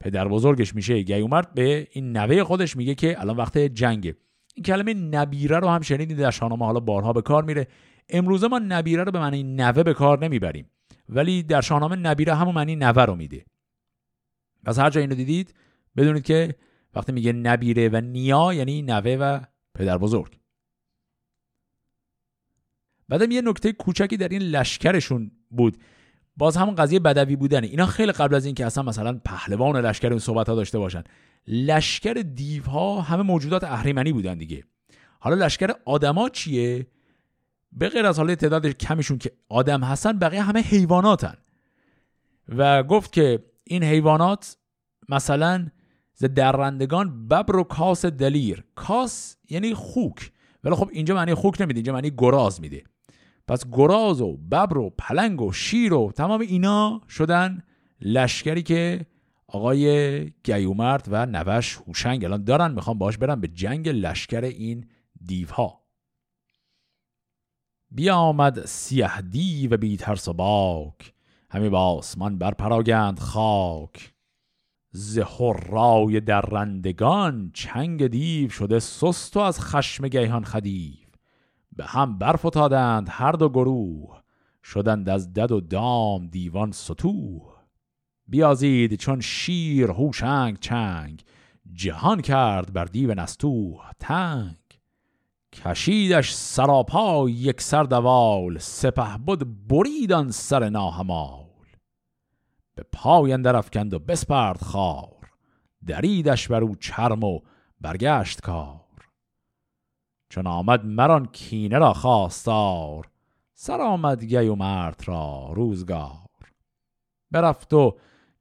پدر بزرگش میشه گیومرد به این نوه خودش میگه که الان وقت جنگه. این کلمه نبیره رو هم شنیدید در شاهنامه حالا بارها به کار میره. امروزه ما نبیره رو به معنی نوه به کار نمی‌بریم. ولی در شاهنامه نبیره همون معنی نوه رو میده. پس هر جا اینو دیدید بدونید که وقتی میگه نبیره و نیا یعنی نوه و پدر بزرگ. بعدم یه نکته کوچکی در این لشکرشون بود. باز همون قضیه بدوی بودن اینا خیلی قبل از اینکه اصلا مثلا پهلوان لشکر این صحبت ها داشته باشن لشکر دیوها همه موجودات اهریمنی بودن دیگه. حالا لشکر آدما چیه؟ به غیر از حالا تعداد کمیشون که آدم هستن بقیه همه حیواناتن. و گفت که این حیوانات مثلا ز درندگان ببر و کاس دلیر. کاس یعنی خوک. ولی خب اینجا معنی خوک نمیده اینجا معنی گراز میده. پس گراز و ببر و پلنگ و شیر و تمام اینا شدن لشکری که آقای گیومرد و نوش هوشنگ الان دارن. می‌خوام باش برن به جنگ لشکر این دیوها. بیا آمد سیه دیو بی ترس و باک. همی با آسمان بر پراگند خاک. زهرای درندگان چنگ دیو شده سست و از خشم گیهان خدیو. به هم برفتادند هر دو گروه شدند از دد و دام دیوان ستوه بیازید چون شیر هوشنگ چنگ جهان کرد بر دیو نستوه تنگ. کشیدش سراپا یک سر دوال سپه بود بریدان سر ناهمال. به پای اندر افکند و بسپرد خار دریدش بر او چرم و برگشت کار. چون آمد مران کینه را خواستار سر آمد گی و مرد را روزگار. برفت و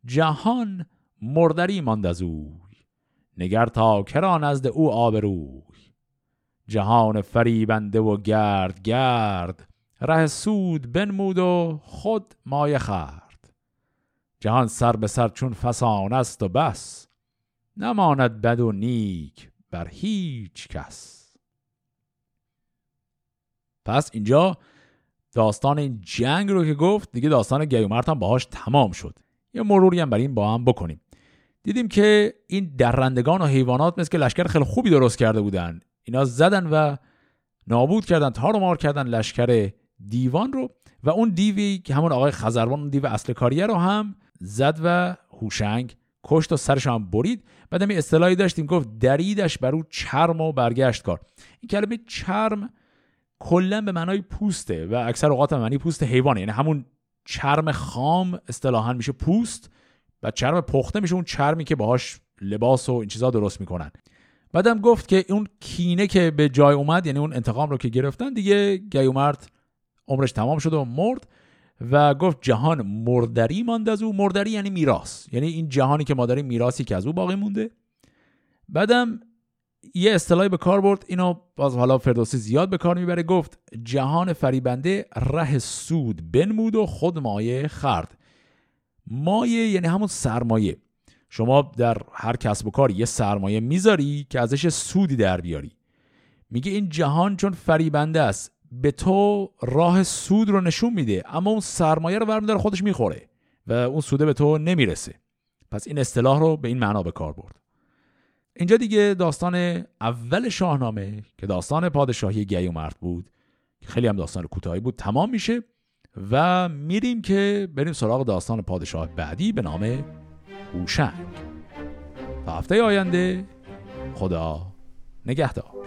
جهان مردری ماند از اوی نگر تا کرا نزد او آبروی. جهان فریبنده و گرد گرد ره سود بنمود و خود مایه خرد جهان سر به سر چون فسان است و بس نماند بد و نیک بر هیچ کس. پس اینجا داستان این جنگ رو که گفت دیگه داستان گیومرت هم باهاش تمام شد. یه مروری هم بر این با هم بکنیم. دیدیم که این درندگان و حیوانات مثل که لشکر خیلی خوبی درست کرده بودن. اینا زدن و نابود کردن تار و مار کردن لشکر دیوان رو و اون دیوی که همون آقای خزروان اون دیو اصل کاریه رو هم زد و هوشنگ کشت و سرش هم برید. بعد هم اصطلاحی داشتیم گفت دریدش بر او چرم و برگشت کار. این کلمه چرم کلا به معنای پوسته و اکثر اوقات به معنی پوست حیوانه. یعنی همون چرم خام اصطلاحا میشه پوست و چرم پخته میشه اون چرمی که باهاش لباس و این چیزا درست می‌کنن. بعدم گفت که اون کینه که به جای اومد یعنی اون انتقام رو که گرفتن دیگه گیومرد عمرش تمام شده و مرد و گفت جهان مردری ماند از او. مردری یعنی میراث. یعنی این جهانی که ما داریم میراثی که از او باقی مونده. بعدم یه اصطلاحی به کار برد. اینو باز حالا فردوسی زیاد به کار می‌بره. گفت جهان فریبنده ره سود بنمود و خود مایه خرد. مایه یعنی همون سرمایه. شما در هر کسب و کار یه سرمایه می‌ذاری که ازش سودی در بیاری. میگه این جهان چون فریبنده است به تو راه سود رو نشون میده اما اون سرمایه رو برمیداره خودش می‌خوره و اون سوده به تو نمی‌رسه. پس این اصطلاح رو به این معنا به کار برد. اینجا دیگه داستان اول شاهنامه که داستان پادشاهی گیومرد بود که خیلی هم داستان کوتاهی بود تمام میشه و میریم که بریم سراغ داستان پادشاه بعدی به نام هوشنگ. تا هفته آینده خدا نگهدار.